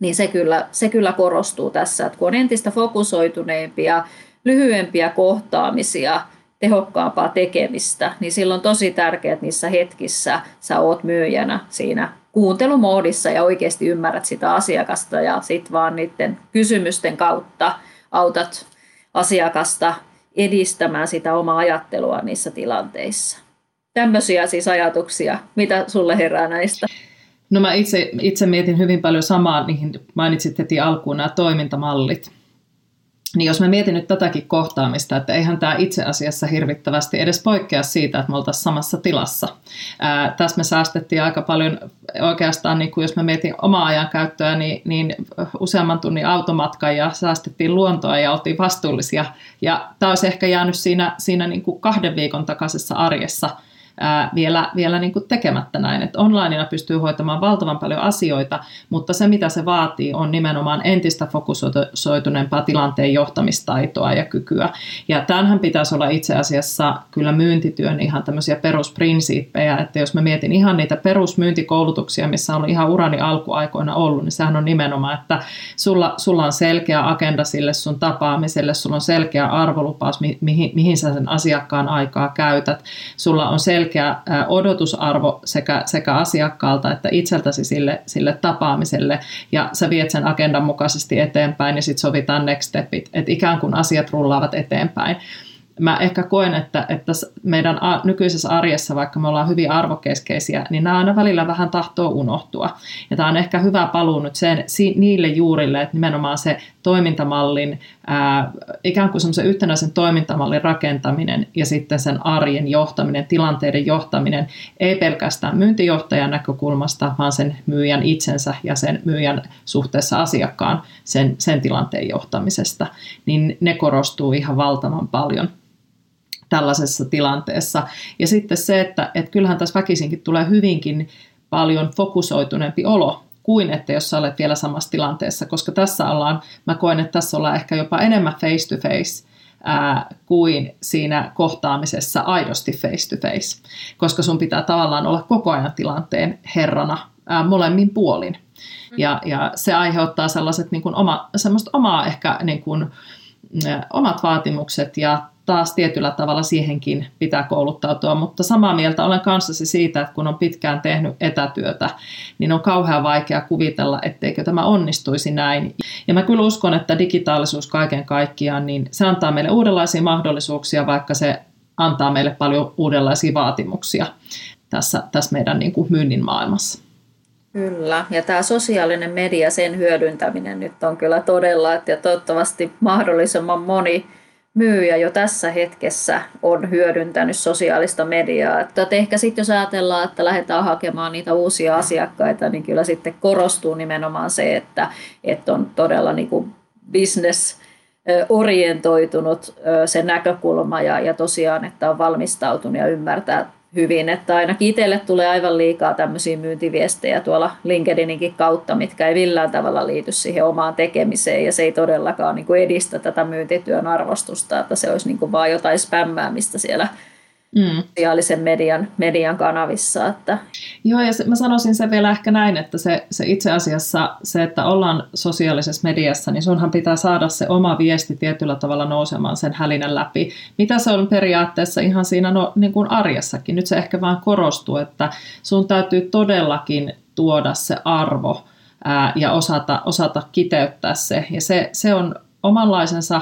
niin se kyllä, se kyllä korostuu tässä, että kun on entistä fokusoituneempia, lyhyempiä kohtaamisia – tehokkaampaa tekemistä, niin silloin on tosi tärkeää, että niissä hetkissä sä oot myyjänä siinä kuuntelumoodissa ja oikeasti ymmärrät sitä asiakasta ja sit vaan niiden kysymysten kautta autat asiakasta edistämään sitä omaa ajattelua niissä tilanteissa. Tämmöisiä siis ajatuksia, mitä sulle herää näistä? No mä itse, itse mietin hyvin paljon samaa, mihin mainitsit heti alkuun nämä toimintamallit. Niin jos mä mietin nyt tätäkin kohtaamista, että eihän tämä itse asiassa hirvittävästi edes poikkea siitä, että me oltaisiin samassa tilassa. Ää, tässä me säästettiin aika paljon oikeastaan, niin kuin jos mä mietin omaa ajan käyttöä, niin, niin useamman tunnin automatkan ja säästettiin luontoa ja oltiin vastuullisia. Ja tämä olisi ehkä jäänyt siinä, siinä niin kuin kahden viikon takaisessa arjessa – ää, vielä, vielä niin kuin tekemättä näin. Että onlineina pystyy hoitamaan valtavan paljon asioita, mutta se mitä se vaatii on nimenomaan entistä fokusoituneempaa tilanteen johtamistaitoa ja kykyä. Ja tämähän pitäisi olla itse asiassa kyllä myyntityön ihan tämmöisiä perusprinsiippejä, että jos mä mietin ihan niitä perusmyyntikoulutuksia, missä on ihan urani alkuaikoina ollut, niin sehän on nimenomaan, että sulla, sulla on selkeä agenda sille sun tapaamiselle, sulla on selkeä arvolupaus, mihin, mihin sä sen asiakkaan aikaa käytät, sulla on selkeä selkeä odotusarvo sekä, sekä asiakkaalta että itseltäsi sille, sille tapaamiselle ja sä viet sen agendan mukaisesti eteenpäin ja sitten sovitaan next stepit, että ikään kuin asiat rullaavat eteenpäin. Mä ehkä koen, että, että meidän nykyisessä arjessa, vaikka me ollaan hyvin arvokeskeisiä, niin nämä aina välillä vähän tahtoo unohtua. Ja tämä on ehkä hyvä paluu nyt sen, niille juurille, että nimenomaan se toimintamallin, ää, ikään kuin semmoisen yhtenäisen toimintamallin rakentaminen ja sitten sen arjen johtaminen, tilanteiden johtaminen, ei pelkästään myyntijohtajan näkökulmasta, vaan sen myyjän itsensä ja sen myyjän suhteessa asiakkaan sen, sen tilanteen johtamisesta, niin ne korostuu ihan valtavan paljon tällaisessa tilanteessa. Ja sitten se, että, että kyllähän tässä väkisinkin tulee hyvinkin paljon fokusoituneempi olo kuin että jos sä olet vielä samassa tilanteessa, koska tässä ollaan, mä koen, että tässä ollaan ehkä jopa enemmän face to face ää, kuin siinä kohtaamisessa aidosti face to face, koska sun pitää tavallaan olla koko ajan tilanteen herrana ää, molemmin puolin. Mm. Ja, ja se aiheuttaa sellaiset niin kuin oma, semmoista omaa ehkä niin kuin, omat vaatimukset ja taas tietyllä tavalla siihenkin pitää kouluttautua, mutta samaa mieltä olen kanssasi siitä, että kun on pitkään tehnyt etätyötä, niin on kauhean vaikea kuvitella, etteikö tämä onnistuisi näin. Ja mä kyllä uskon, että digitaalisuus kaiken kaikkiaan, niin se antaa meille uudenlaisia mahdollisuuksia, vaikka se antaa meille paljon uudenlaisia vaatimuksia tässä, tässä meidän niin kuin myynnin maailmassa. Kyllä, ja tämä sosiaalinen media, sen hyödyntäminen nyt on kyllä todella, että ja toivottavasti mahdollisimman moni myyjä jo tässä hetkessä on hyödyntänyt sosiaalista mediaa. Että ehkä sitten jos ajatellaan, että lähdetään hakemaan niitä uusia asiakkaita, niin kyllä sitten korostuu nimenomaan se, että, että on todella niin kuin business orientoitunut se näkökulma ja, ja tosiaan, että on valmistautunut ja ymmärtää hyvin, että ainakin itselle tulee aivan liikaa tämmöisiä myyntiviestejä tuolla LinkedIninkin kautta, mitkä ei millään tavalla liity siihen omaan tekemiseen ja se ei todellakaan niin kuin edistä tätä myyntityön arvostusta, että se olisi niin kuin vaan jotain spämmäämistä siellä mm. sosiaalisen median, median kanavissa. Että. Joo, ja se, mä sanoisin se vielä ehkä näin, että se, se itse asiassa se, että ollaan sosiaalisessa mediassa, niin sunhan pitää saada se oma viesti tietyllä tavalla nousemaan sen hälinän läpi. Mitä se on periaatteessa ihan siinä no, niin kuin arjessakin. Nyt se ehkä vaan korostuu, että sun täytyy todellakin tuoda se arvo ää, ja osata, osata kiteyttää se. Ja se, se on omanlaisensa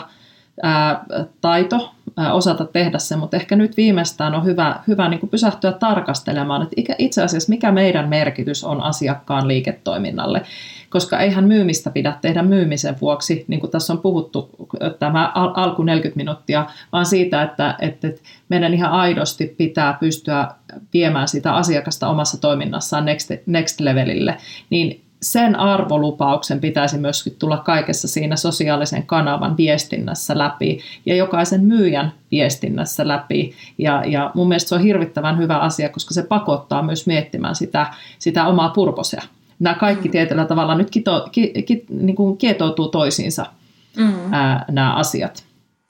ää, taito, osata tehdä se, mutta ehkä nyt viimeistään on hyvä, hyvä niin kuin pysähtyä tarkastelemaan, että itse asiassa mikä meidän merkitys on asiakkaan liiketoiminnalle, koska eihän myymistä pidä tehdä myymisen vuoksi, niin kuin tässä on puhuttu tämä alku 40 minuuttia, vaan siitä, että, että meidän ihan aidosti pitää pystyä viemään sitä asiakasta omassa toiminnassaan next, next levelille, niin sen arvolupauksen pitäisi myöskin tulla kaikessa siinä sosiaalisen kanavan viestinnässä läpi ja jokaisen myyjän viestinnässä läpi. Ja, ja mun mielestä se on hirvittävän hyvä asia, koska se pakottaa myös miettimään sitä, sitä omaa purposea. Nämä kaikki mm. tietyllä tavalla nyt kito, ki, ki, niin kuin kietoutuu toisiinsa mm. ää, nämä asiat.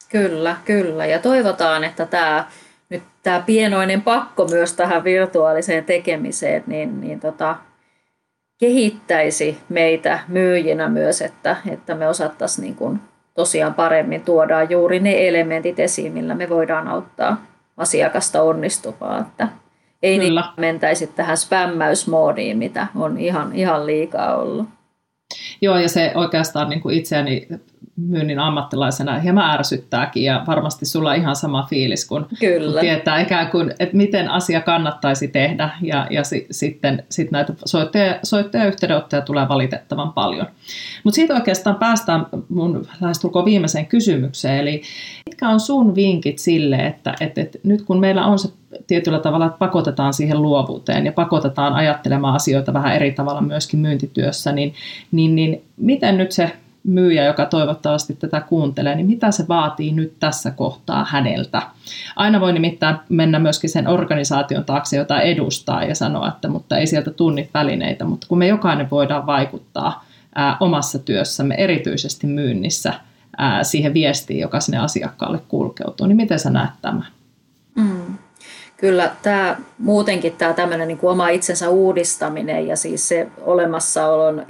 Kyllä, kyllä. Ja toivotaan, että tämä nyt tämä pienoinen pakko myös tähän virtuaaliseen tekemiseen, niin, niin tota, kehittäisi meitä myyjinä myös, että, että me osattaisiin niin kuin tosiaan paremmin tuoda juuri ne elementit esiin, millä me voidaan auttaa asiakasta onnistumaan. Että ei niin Kyllä. niin mentäisi tähän spämmäysmoodiin, mitä on ihan, ihan liikaa ollut. Joo, ja se oikeastaan niin kuin itseäni myynnin ammattilaisena hieman ärsyttääkin ja varmasti sulla on ihan sama fiilis, kun, Kyllä. kun tietää ikään kuin, että miten asia kannattaisi tehdä ja, ja si, sitten sit näitä soittaja, soittaja yhteydenottoja tulee valitettavan paljon. Mutta siitä oikeastaan päästään mun lähestulkoon viimeiseen kysymykseen, eli mitkä on sun vinkit sille, että, että, että nyt kun meillä on se tietyllä tavalla, että pakotetaan siihen luovuuteen ja pakotetaan ajattelemaan asioita vähän eri tavalla myöskin myyntityössä, niin, niin, niin miten nyt se myyjä, joka toivottavasti tätä kuuntelee, niin mitä se vaatii nyt tässä kohtaa häneltä. Aina voi nimittäin mennä myöskin sen organisaation taakse, jota edustaa ja sanoa, että mutta ei sieltä tunnit välineitä, mutta kun me jokainen voidaan vaikuttaa ää, omassa työssämme, erityisesti myynnissä, ää, siihen viestiin, joka sinne asiakkaalle kulkeutuu, niin miten sä näet tämän? Mm. Kyllä tämä muutenkin tämä tämmöinen niin kuin oma itsensä uudistaminen ja siis se olemassaolon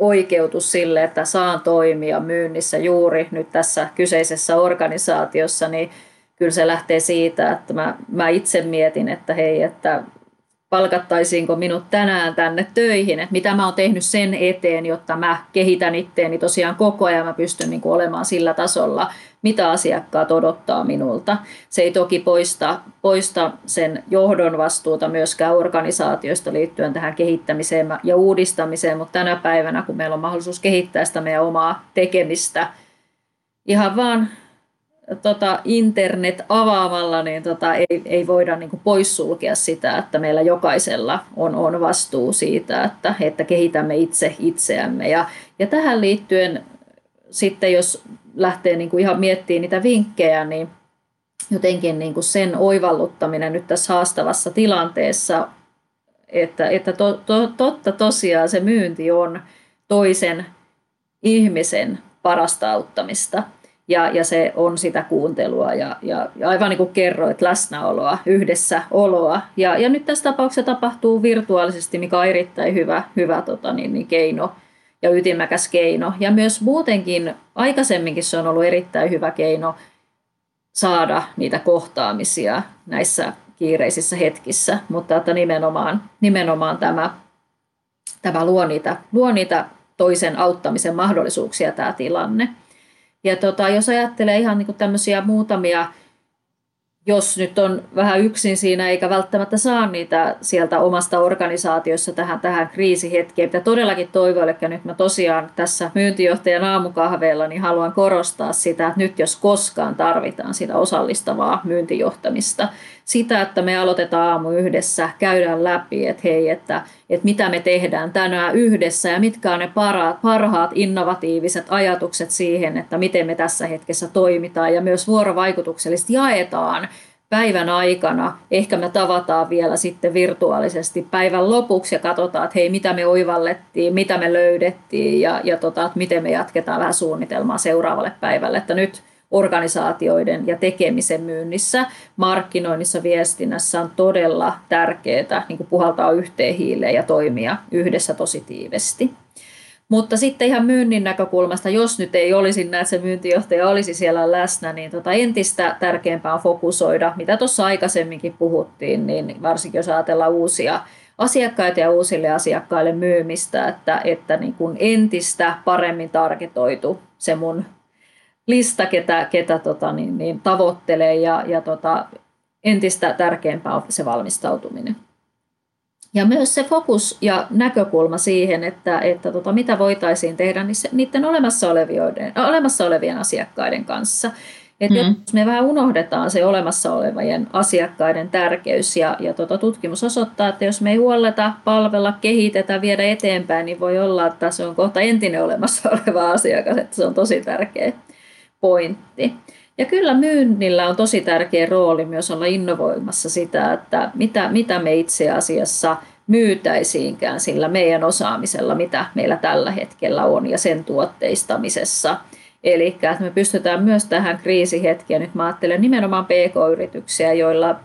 oikeutus sille, että saan toimia myynnissä juuri nyt tässä kyseisessä organisaatiossa, niin kyllä se lähtee siitä, että mä, mä itse mietin, että hei, että palkattaisiinko minut tänään tänne töihin, että mitä mä oon tehnyt sen eteen, jotta mä kehitän itteeni tosiaan koko ajan, mä pystyn niin kuin olemaan sillä tasolla, mitä asiakkaat odottaa minulta. Se ei toki poista, poista sen johdon vastuuta myöskään organisaatioista liittyen tähän kehittämiseen ja uudistamiseen, mutta tänä päivänä, kun meillä on mahdollisuus kehittää sitä meidän omaa tekemistä, ihan vaan tota, internet avaamalla, niin tota, ei, ei voida niin kuin poissulkea sitä, että meillä jokaisella on, on vastuu siitä, että, että kehitämme itse itseämme. Ja, ja tähän liittyen sitten, jos lähtee niin kuin ihan miettimään niitä vinkkejä, niin jotenkin niin kuin sen oivalluttaminen nyt tässä haastavassa tilanteessa, että, että to, to, totta tosiaan se myynti on toisen ihmisen parasta auttamista – ja, ja se on sitä kuuntelua ja, ja, ja aivan niin kuin kerroit, läsnäoloa, yhdessä oloa. Ja, ja nyt tässä tapauksessa tapahtuu virtuaalisesti, mikä on erittäin hyvä, hyvä tota, niin, niin keino ja ytimäkäs keino. Ja myös muutenkin aikaisemminkin se on ollut erittäin hyvä keino saada niitä kohtaamisia näissä kiireisissä hetkissä, mutta että nimenomaan, nimenomaan tämä, tämä luo, niitä, luo niitä toisen auttamisen mahdollisuuksia tämä tilanne. Ja tota, jos ajattelee ihan niin tämmöisiä muutamia jos nyt on vähän yksin siinä eikä välttämättä saa niitä sieltä omasta organisaatiossa tähän, tähän kriisihetkeen, mitä todellakin toivon, eli nyt mä tosiaan tässä myyntijohtajan aamukahveella niin haluan korostaa sitä, että nyt jos koskaan tarvitaan sitä osallistavaa myyntijohtamista, sitä, että me aloitetaan aamu yhdessä, käydään läpi, että hei, että, että mitä me tehdään tänään yhdessä ja mitkä on ne parhaat, parhaat innovatiiviset ajatukset siihen, että miten me tässä hetkessä toimitaan ja myös vuorovaikutuksellisesti jaetaan päivän aikana. Ehkä me tavataan vielä sitten virtuaalisesti päivän lopuksi ja katsotaan, että hei, mitä me oivallettiin, mitä me löydettiin ja, ja tota, että miten me jatketaan vähän suunnitelmaa seuraavalle päivälle. Että nyt organisaatioiden ja tekemisen myynnissä, markkinoinnissa, viestinnässä on todella tärkeää niin puhaltaa yhteen hiileen ja toimia yhdessä tosi tiivesti. Mutta sitten ihan myynnin näkökulmasta, jos nyt ei olisi näin, että se myyntijohtaja olisi siellä läsnä, niin tota entistä tärkeämpää on fokusoida, mitä tuossa aikaisemminkin puhuttiin, niin varsinkin jos ajatellaan uusia asiakkaita ja uusille asiakkaille myymistä, että, että niin kuin entistä paremmin targetoitu se mun lista, ketä, tota, niin, niin tavoittelee ja, ja tota, entistä tärkeämpää on se valmistautuminen. Ja myös se fokus ja näkökulma siihen, että, että tota, mitä voitaisiin tehdä niiden olemassa, olevien, olemassa olevien asiakkaiden kanssa. Että mm. jos me vähän unohdetaan se olemassa olevien asiakkaiden tärkeys ja, ja tota, tutkimus osoittaa, että jos me ei huoleta, palvella, kehitetä, viedä eteenpäin, niin voi olla, että se on kohta entinen olemassa oleva asiakas, että se on tosi tärkeä pointti. Ja kyllä myynnillä on tosi tärkeä rooli myös olla innovoimassa sitä, että mitä, mitä me itse asiassa myytäisiinkään sillä meidän osaamisella, mitä meillä tällä hetkellä on ja sen tuotteistamisessa. Eli että me pystytään myös tähän kriisihetkeen, nyt mä ajattelen nimenomaan PK-yrityksiä, joilla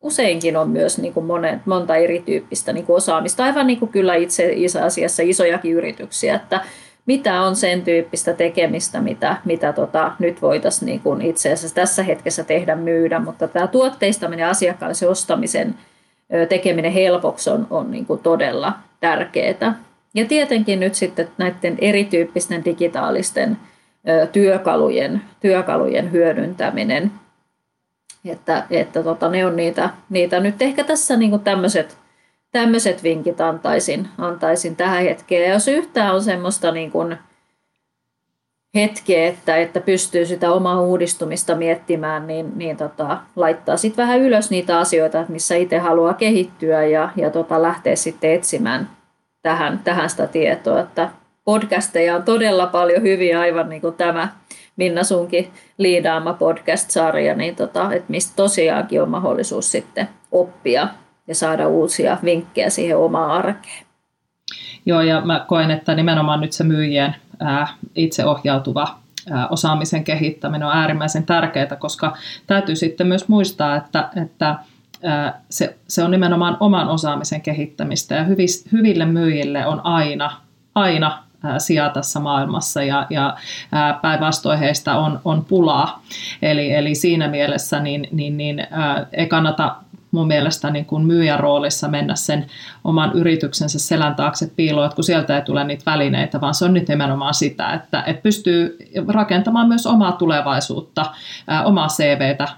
useinkin on myös niin kuin monet, monta erityyppistä niin kuin osaamista, aivan niin kuin kyllä itse asiassa isojakin yrityksiä, että mitä on sen tyyppistä tekemistä, mitä, mitä tota, nyt voitaisiin niin kuin itse asiassa tässä hetkessä tehdä myydä, mutta tämä tuotteistaminen asiakkaalle se ostamisen tekeminen helpoksi on, on niin kuin todella tärkeää. Ja tietenkin nyt sitten näiden erityyppisten digitaalisten työkalujen, työkalujen hyödyntäminen, että, että tota, ne on niitä, niitä nyt ehkä tässä niin tämmöiset tämmöiset vinkit antaisin, antaisin tähän hetkeen. Ja jos yhtään on semmoista niin kuin hetkeä, että, että pystyy sitä omaa uudistumista miettimään, niin, niin tota, laittaa sitten vähän ylös niitä asioita, missä itse haluaa kehittyä ja, ja tota, lähteä sitten etsimään tähän, tähän sitä tietoa. Että podcasteja on todella paljon hyviä, aivan niin kuin tämä Minna sunkin liidaama podcast-sarja, niin tota, että mistä tosiaankin on mahdollisuus sitten oppia ja saada uusia vinkkejä siihen omaan arkeen. Joo, ja mä koen, että nimenomaan nyt se myyjien ää, itseohjautuva ää, osaamisen kehittäminen on äärimmäisen tärkeää, koska täytyy sitten myös muistaa, että, että ää, se, se on nimenomaan oman osaamisen kehittämistä, ja hyvis, hyville myyjille on aina, aina sija tässä maailmassa ja, ja päinvastoin heistä on, on pulaa. Eli, eli siinä mielessä niin, niin, niin, ei kannata mun mielestä niin kuin myyjän roolissa mennä sen oman yrityksensä selän taakse piiloon, että kun sieltä ei tule niitä välineitä, vaan se on nyt nimenomaan sitä, että, että pystyy rakentamaan myös omaa tulevaisuutta, omaa CVtä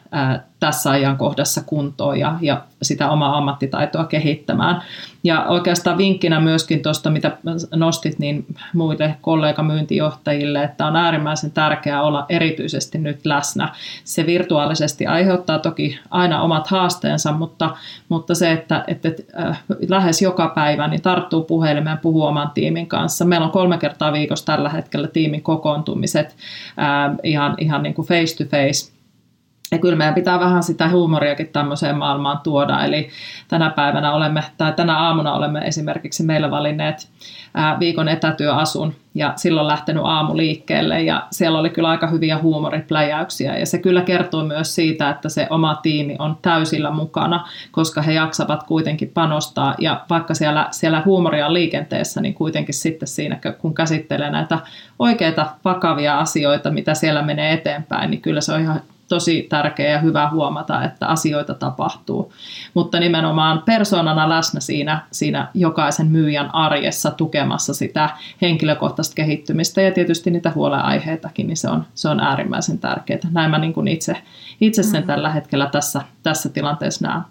tässä ajankohdassa kuntoon ja, ja sitä omaa ammattitaitoa kehittämään. Ja oikeastaan vinkkinä myöskin tuosta, mitä nostit, niin muille kollegamyyntijohtajille, että on äärimmäisen tärkeää olla erityisesti nyt läsnä. Se virtuaalisesti aiheuttaa toki aina omat haasteensa, mutta, mutta se, että, että äh, lähes joka päivä niin tarttuu puhelimeen puhuu oman tiimin kanssa. Meillä on kolme kertaa viikossa tällä hetkellä tiimin kokoontumiset äh, ihan, ihan niin kuin face to face ja kyllä meidän pitää vähän sitä huumoriakin tämmöiseen maailmaan tuoda. Eli tänä päivänä olemme, tai tänä aamuna olemme esimerkiksi meillä valinneet viikon etätyöasun. Ja silloin lähtenyt aamu liikkeelle ja siellä oli kyllä aika hyviä huumoripläjäyksiä. Ja se kyllä kertoo myös siitä, että se oma tiimi on täysillä mukana, koska he jaksavat kuitenkin panostaa. Ja vaikka siellä, siellä huumoria on liikenteessä, niin kuitenkin sitten siinä kun käsittelee näitä oikeita vakavia asioita, mitä siellä menee eteenpäin, niin kyllä se on ihan tosi tärkeä ja hyvä huomata, että asioita tapahtuu. Mutta nimenomaan persoonana läsnä siinä, siinä jokaisen myyjän arjessa tukemassa sitä henkilökohtaista kehittymistä ja tietysti niitä huolenaiheitakin, niin se on, se on äärimmäisen tärkeää. Näin mä niin kuin itse, itse sen mm. tällä hetkellä tässä, tässä tilanteessa näen.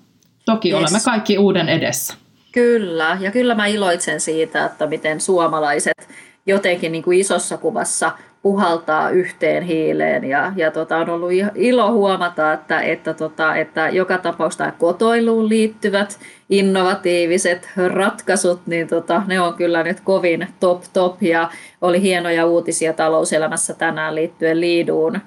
Toki yes. olemme kaikki uuden edessä. Kyllä, ja kyllä mä iloitsen siitä, että miten suomalaiset jotenkin niin kuin isossa kuvassa puhaltaa yhteen hiileen ja, ja tota, on ollut ilo huomata, että, että, tota, että joka tapauksessa kotoiluun liittyvät innovatiiviset ratkaisut, niin tota, ne on kyllä nyt kovin top top. Ja oli hienoja uutisia talouselämässä tänään liittyen liiduun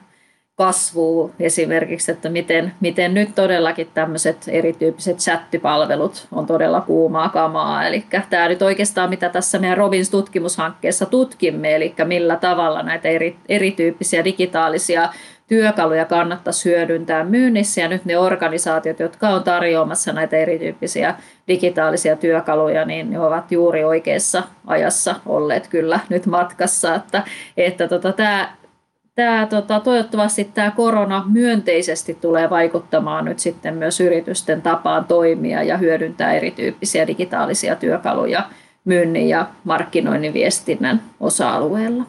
kasvuun esimerkiksi, että miten, miten nyt todellakin tämmöiset erityyppiset chattipalvelut on todella kuumaa kamaa. Eli tämä nyt oikeastaan, mitä tässä meidän Robins tutkimushankkeessa tutkimme, eli millä tavalla näitä eri, erityyppisiä digitaalisia työkaluja kannattaisi hyödyntää myynnissä. Ja nyt ne organisaatiot, jotka on tarjoamassa näitä erityyppisiä digitaalisia työkaluja, niin ne ovat juuri oikeassa ajassa olleet kyllä nyt matkassa. Että, että tota, tämä tämä, tota, toivottavasti tämä korona myönteisesti tulee vaikuttamaan nyt sitten myös yritysten tapaan toimia ja hyödyntää erityyppisiä digitaalisia työkaluja myynnin ja markkinoinnin viestinnän osa-alueella.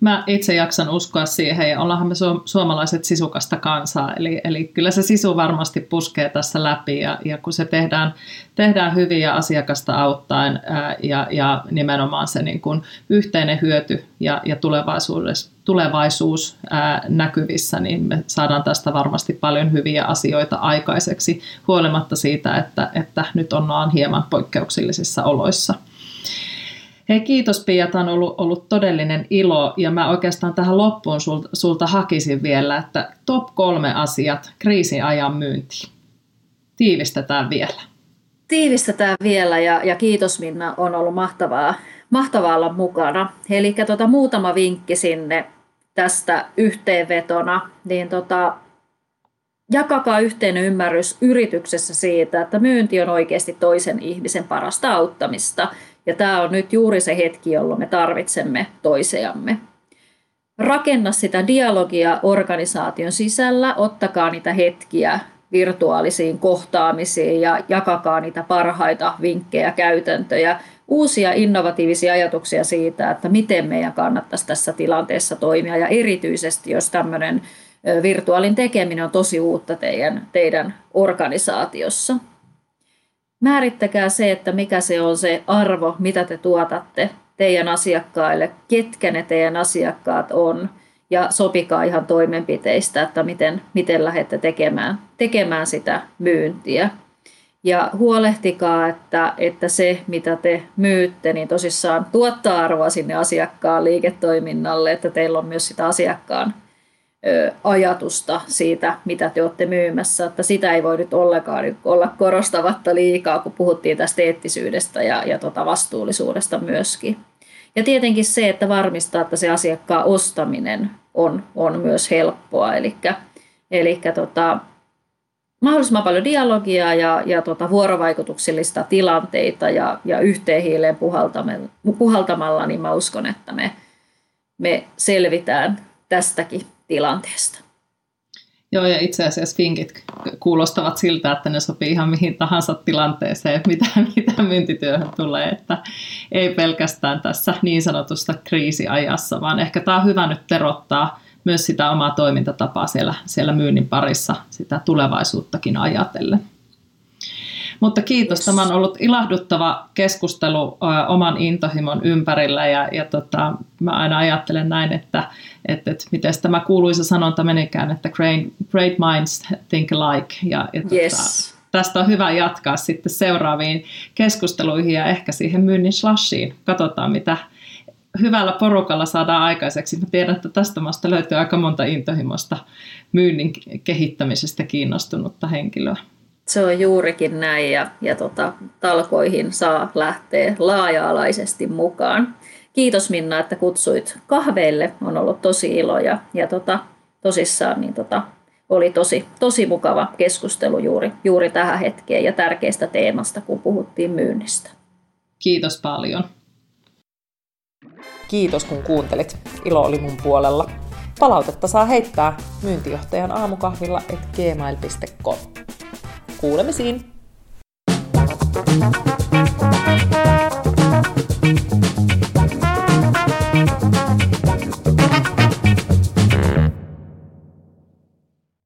Mä itse jaksan uskoa siihen ja ollaanhan me suomalaiset sisukasta kansaa, eli, eli kyllä se sisu varmasti puskee tässä läpi ja, ja kun se tehdään, tehdään hyvin ja asiakasta auttaen ää, ja, ja nimenomaan se niin kuin yhteinen hyöty ja, ja tulevaisuudessa tulevaisuus näkyvissä, niin me saadaan tästä varmasti paljon hyviä asioita aikaiseksi, huolimatta siitä, että, että nyt ollaan hieman poikkeuksellisissa oloissa. Hei kiitos Pia, tämä on ollut, ollut todellinen ilo ja mä oikeastaan tähän loppuun sulta, sulta hakisin vielä, että top kolme asiat kriisin ajan myyntiin. Tiivistetään vielä. Tiivistetään vielä ja, ja kiitos Minna, on ollut mahtavaa, mahtavaa olla mukana. Eli tota, muutama vinkki sinne tästä yhteenvetona, niin tota, jakakaa yhteinen ymmärrys yrityksessä siitä, että myynti on oikeasti toisen ihmisen parasta auttamista. Ja tämä on nyt juuri se hetki, jolloin me tarvitsemme toisiamme. Rakenna sitä dialogia organisaation sisällä, ottakaa niitä hetkiä virtuaalisiin kohtaamisiin ja jakakaa niitä parhaita vinkkejä, käytäntöjä, uusia innovatiivisia ajatuksia siitä, että miten meidän kannattaisi tässä tilanteessa toimia ja erityisesti, jos tämmöinen virtuaalin tekeminen on tosi uutta teidän, teidän organisaatiossa. Määrittäkää se, että mikä se on se arvo, mitä te tuotatte teidän asiakkaille, ketkä ne teidän asiakkaat on, ja sopikaa ihan toimenpiteistä, että miten, miten lähdette tekemään, tekemään sitä myyntiä. Ja huolehtikaa, että, että se, mitä te myytte, niin tosissaan tuottaa arvoa sinne asiakkaan liiketoiminnalle, että teillä on myös sitä asiakkaan ajatusta siitä, mitä te olette myymässä. Että sitä ei voi nyt ollenkaan olla korostavatta liikaa, kun puhuttiin tästä eettisyydestä ja, ja tota vastuullisuudesta myöskin. Ja tietenkin se, että varmistaa, että se asiakkaan ostaminen on, on myös helppoa. Eli, eli tota, mahdollisimman paljon dialogia ja, ja tota vuorovaikutuksellista tilanteita ja, ja yhteen hiileen puhaltamalla, niin mä uskon, että me, me selvitään tästäkin tilanteesta. Joo, ja itse asiassa finkit kuulostavat siltä, että ne sopii ihan mihin tahansa tilanteeseen, mitä, mitä myyntityöhön tulee, että ei pelkästään tässä niin sanotusta kriisiajassa, vaan ehkä tämä on hyvä nyt terottaa myös sitä omaa toimintatapaa siellä, siellä myynnin parissa, sitä tulevaisuuttakin ajatellen. Mutta kiitos, tämä on ollut ilahduttava keskustelu ö, oman intohimon ympärillä ja, ja tota, mä aina ajattelen näin, että että, että miten tämä kuuluisa sanonta menikään, että great, great minds think alike ja, ja tota, yes. tästä on hyvä jatkaa sitten seuraaviin keskusteluihin ja ehkä siihen myynnin slashiin. Katsotaan, mitä hyvällä porukalla saadaan aikaiseksi. Mä tiedän, että tästä maasta löytyy aika monta intohimosta myynnin kehittämisestä kiinnostunutta henkilöä. Se on juurikin näin ja, ja tota, talkoihin saa lähteä laaja-alaisesti mukaan. Kiitos Minna, että kutsuit kahveille. On ollut tosi ilo ja, ja tota, tosissaan niin tota, oli tosi, tosi mukava keskustelu juuri, juuri tähän hetkeen ja tärkeästä teemasta, kun puhuttiin myynnistä. Kiitos paljon. Kiitos kun kuuntelit. Ilo oli mun puolella. Palautetta saa heittää myyntijohtajan aamukahvilla et gmail.com. Kuulemisiin!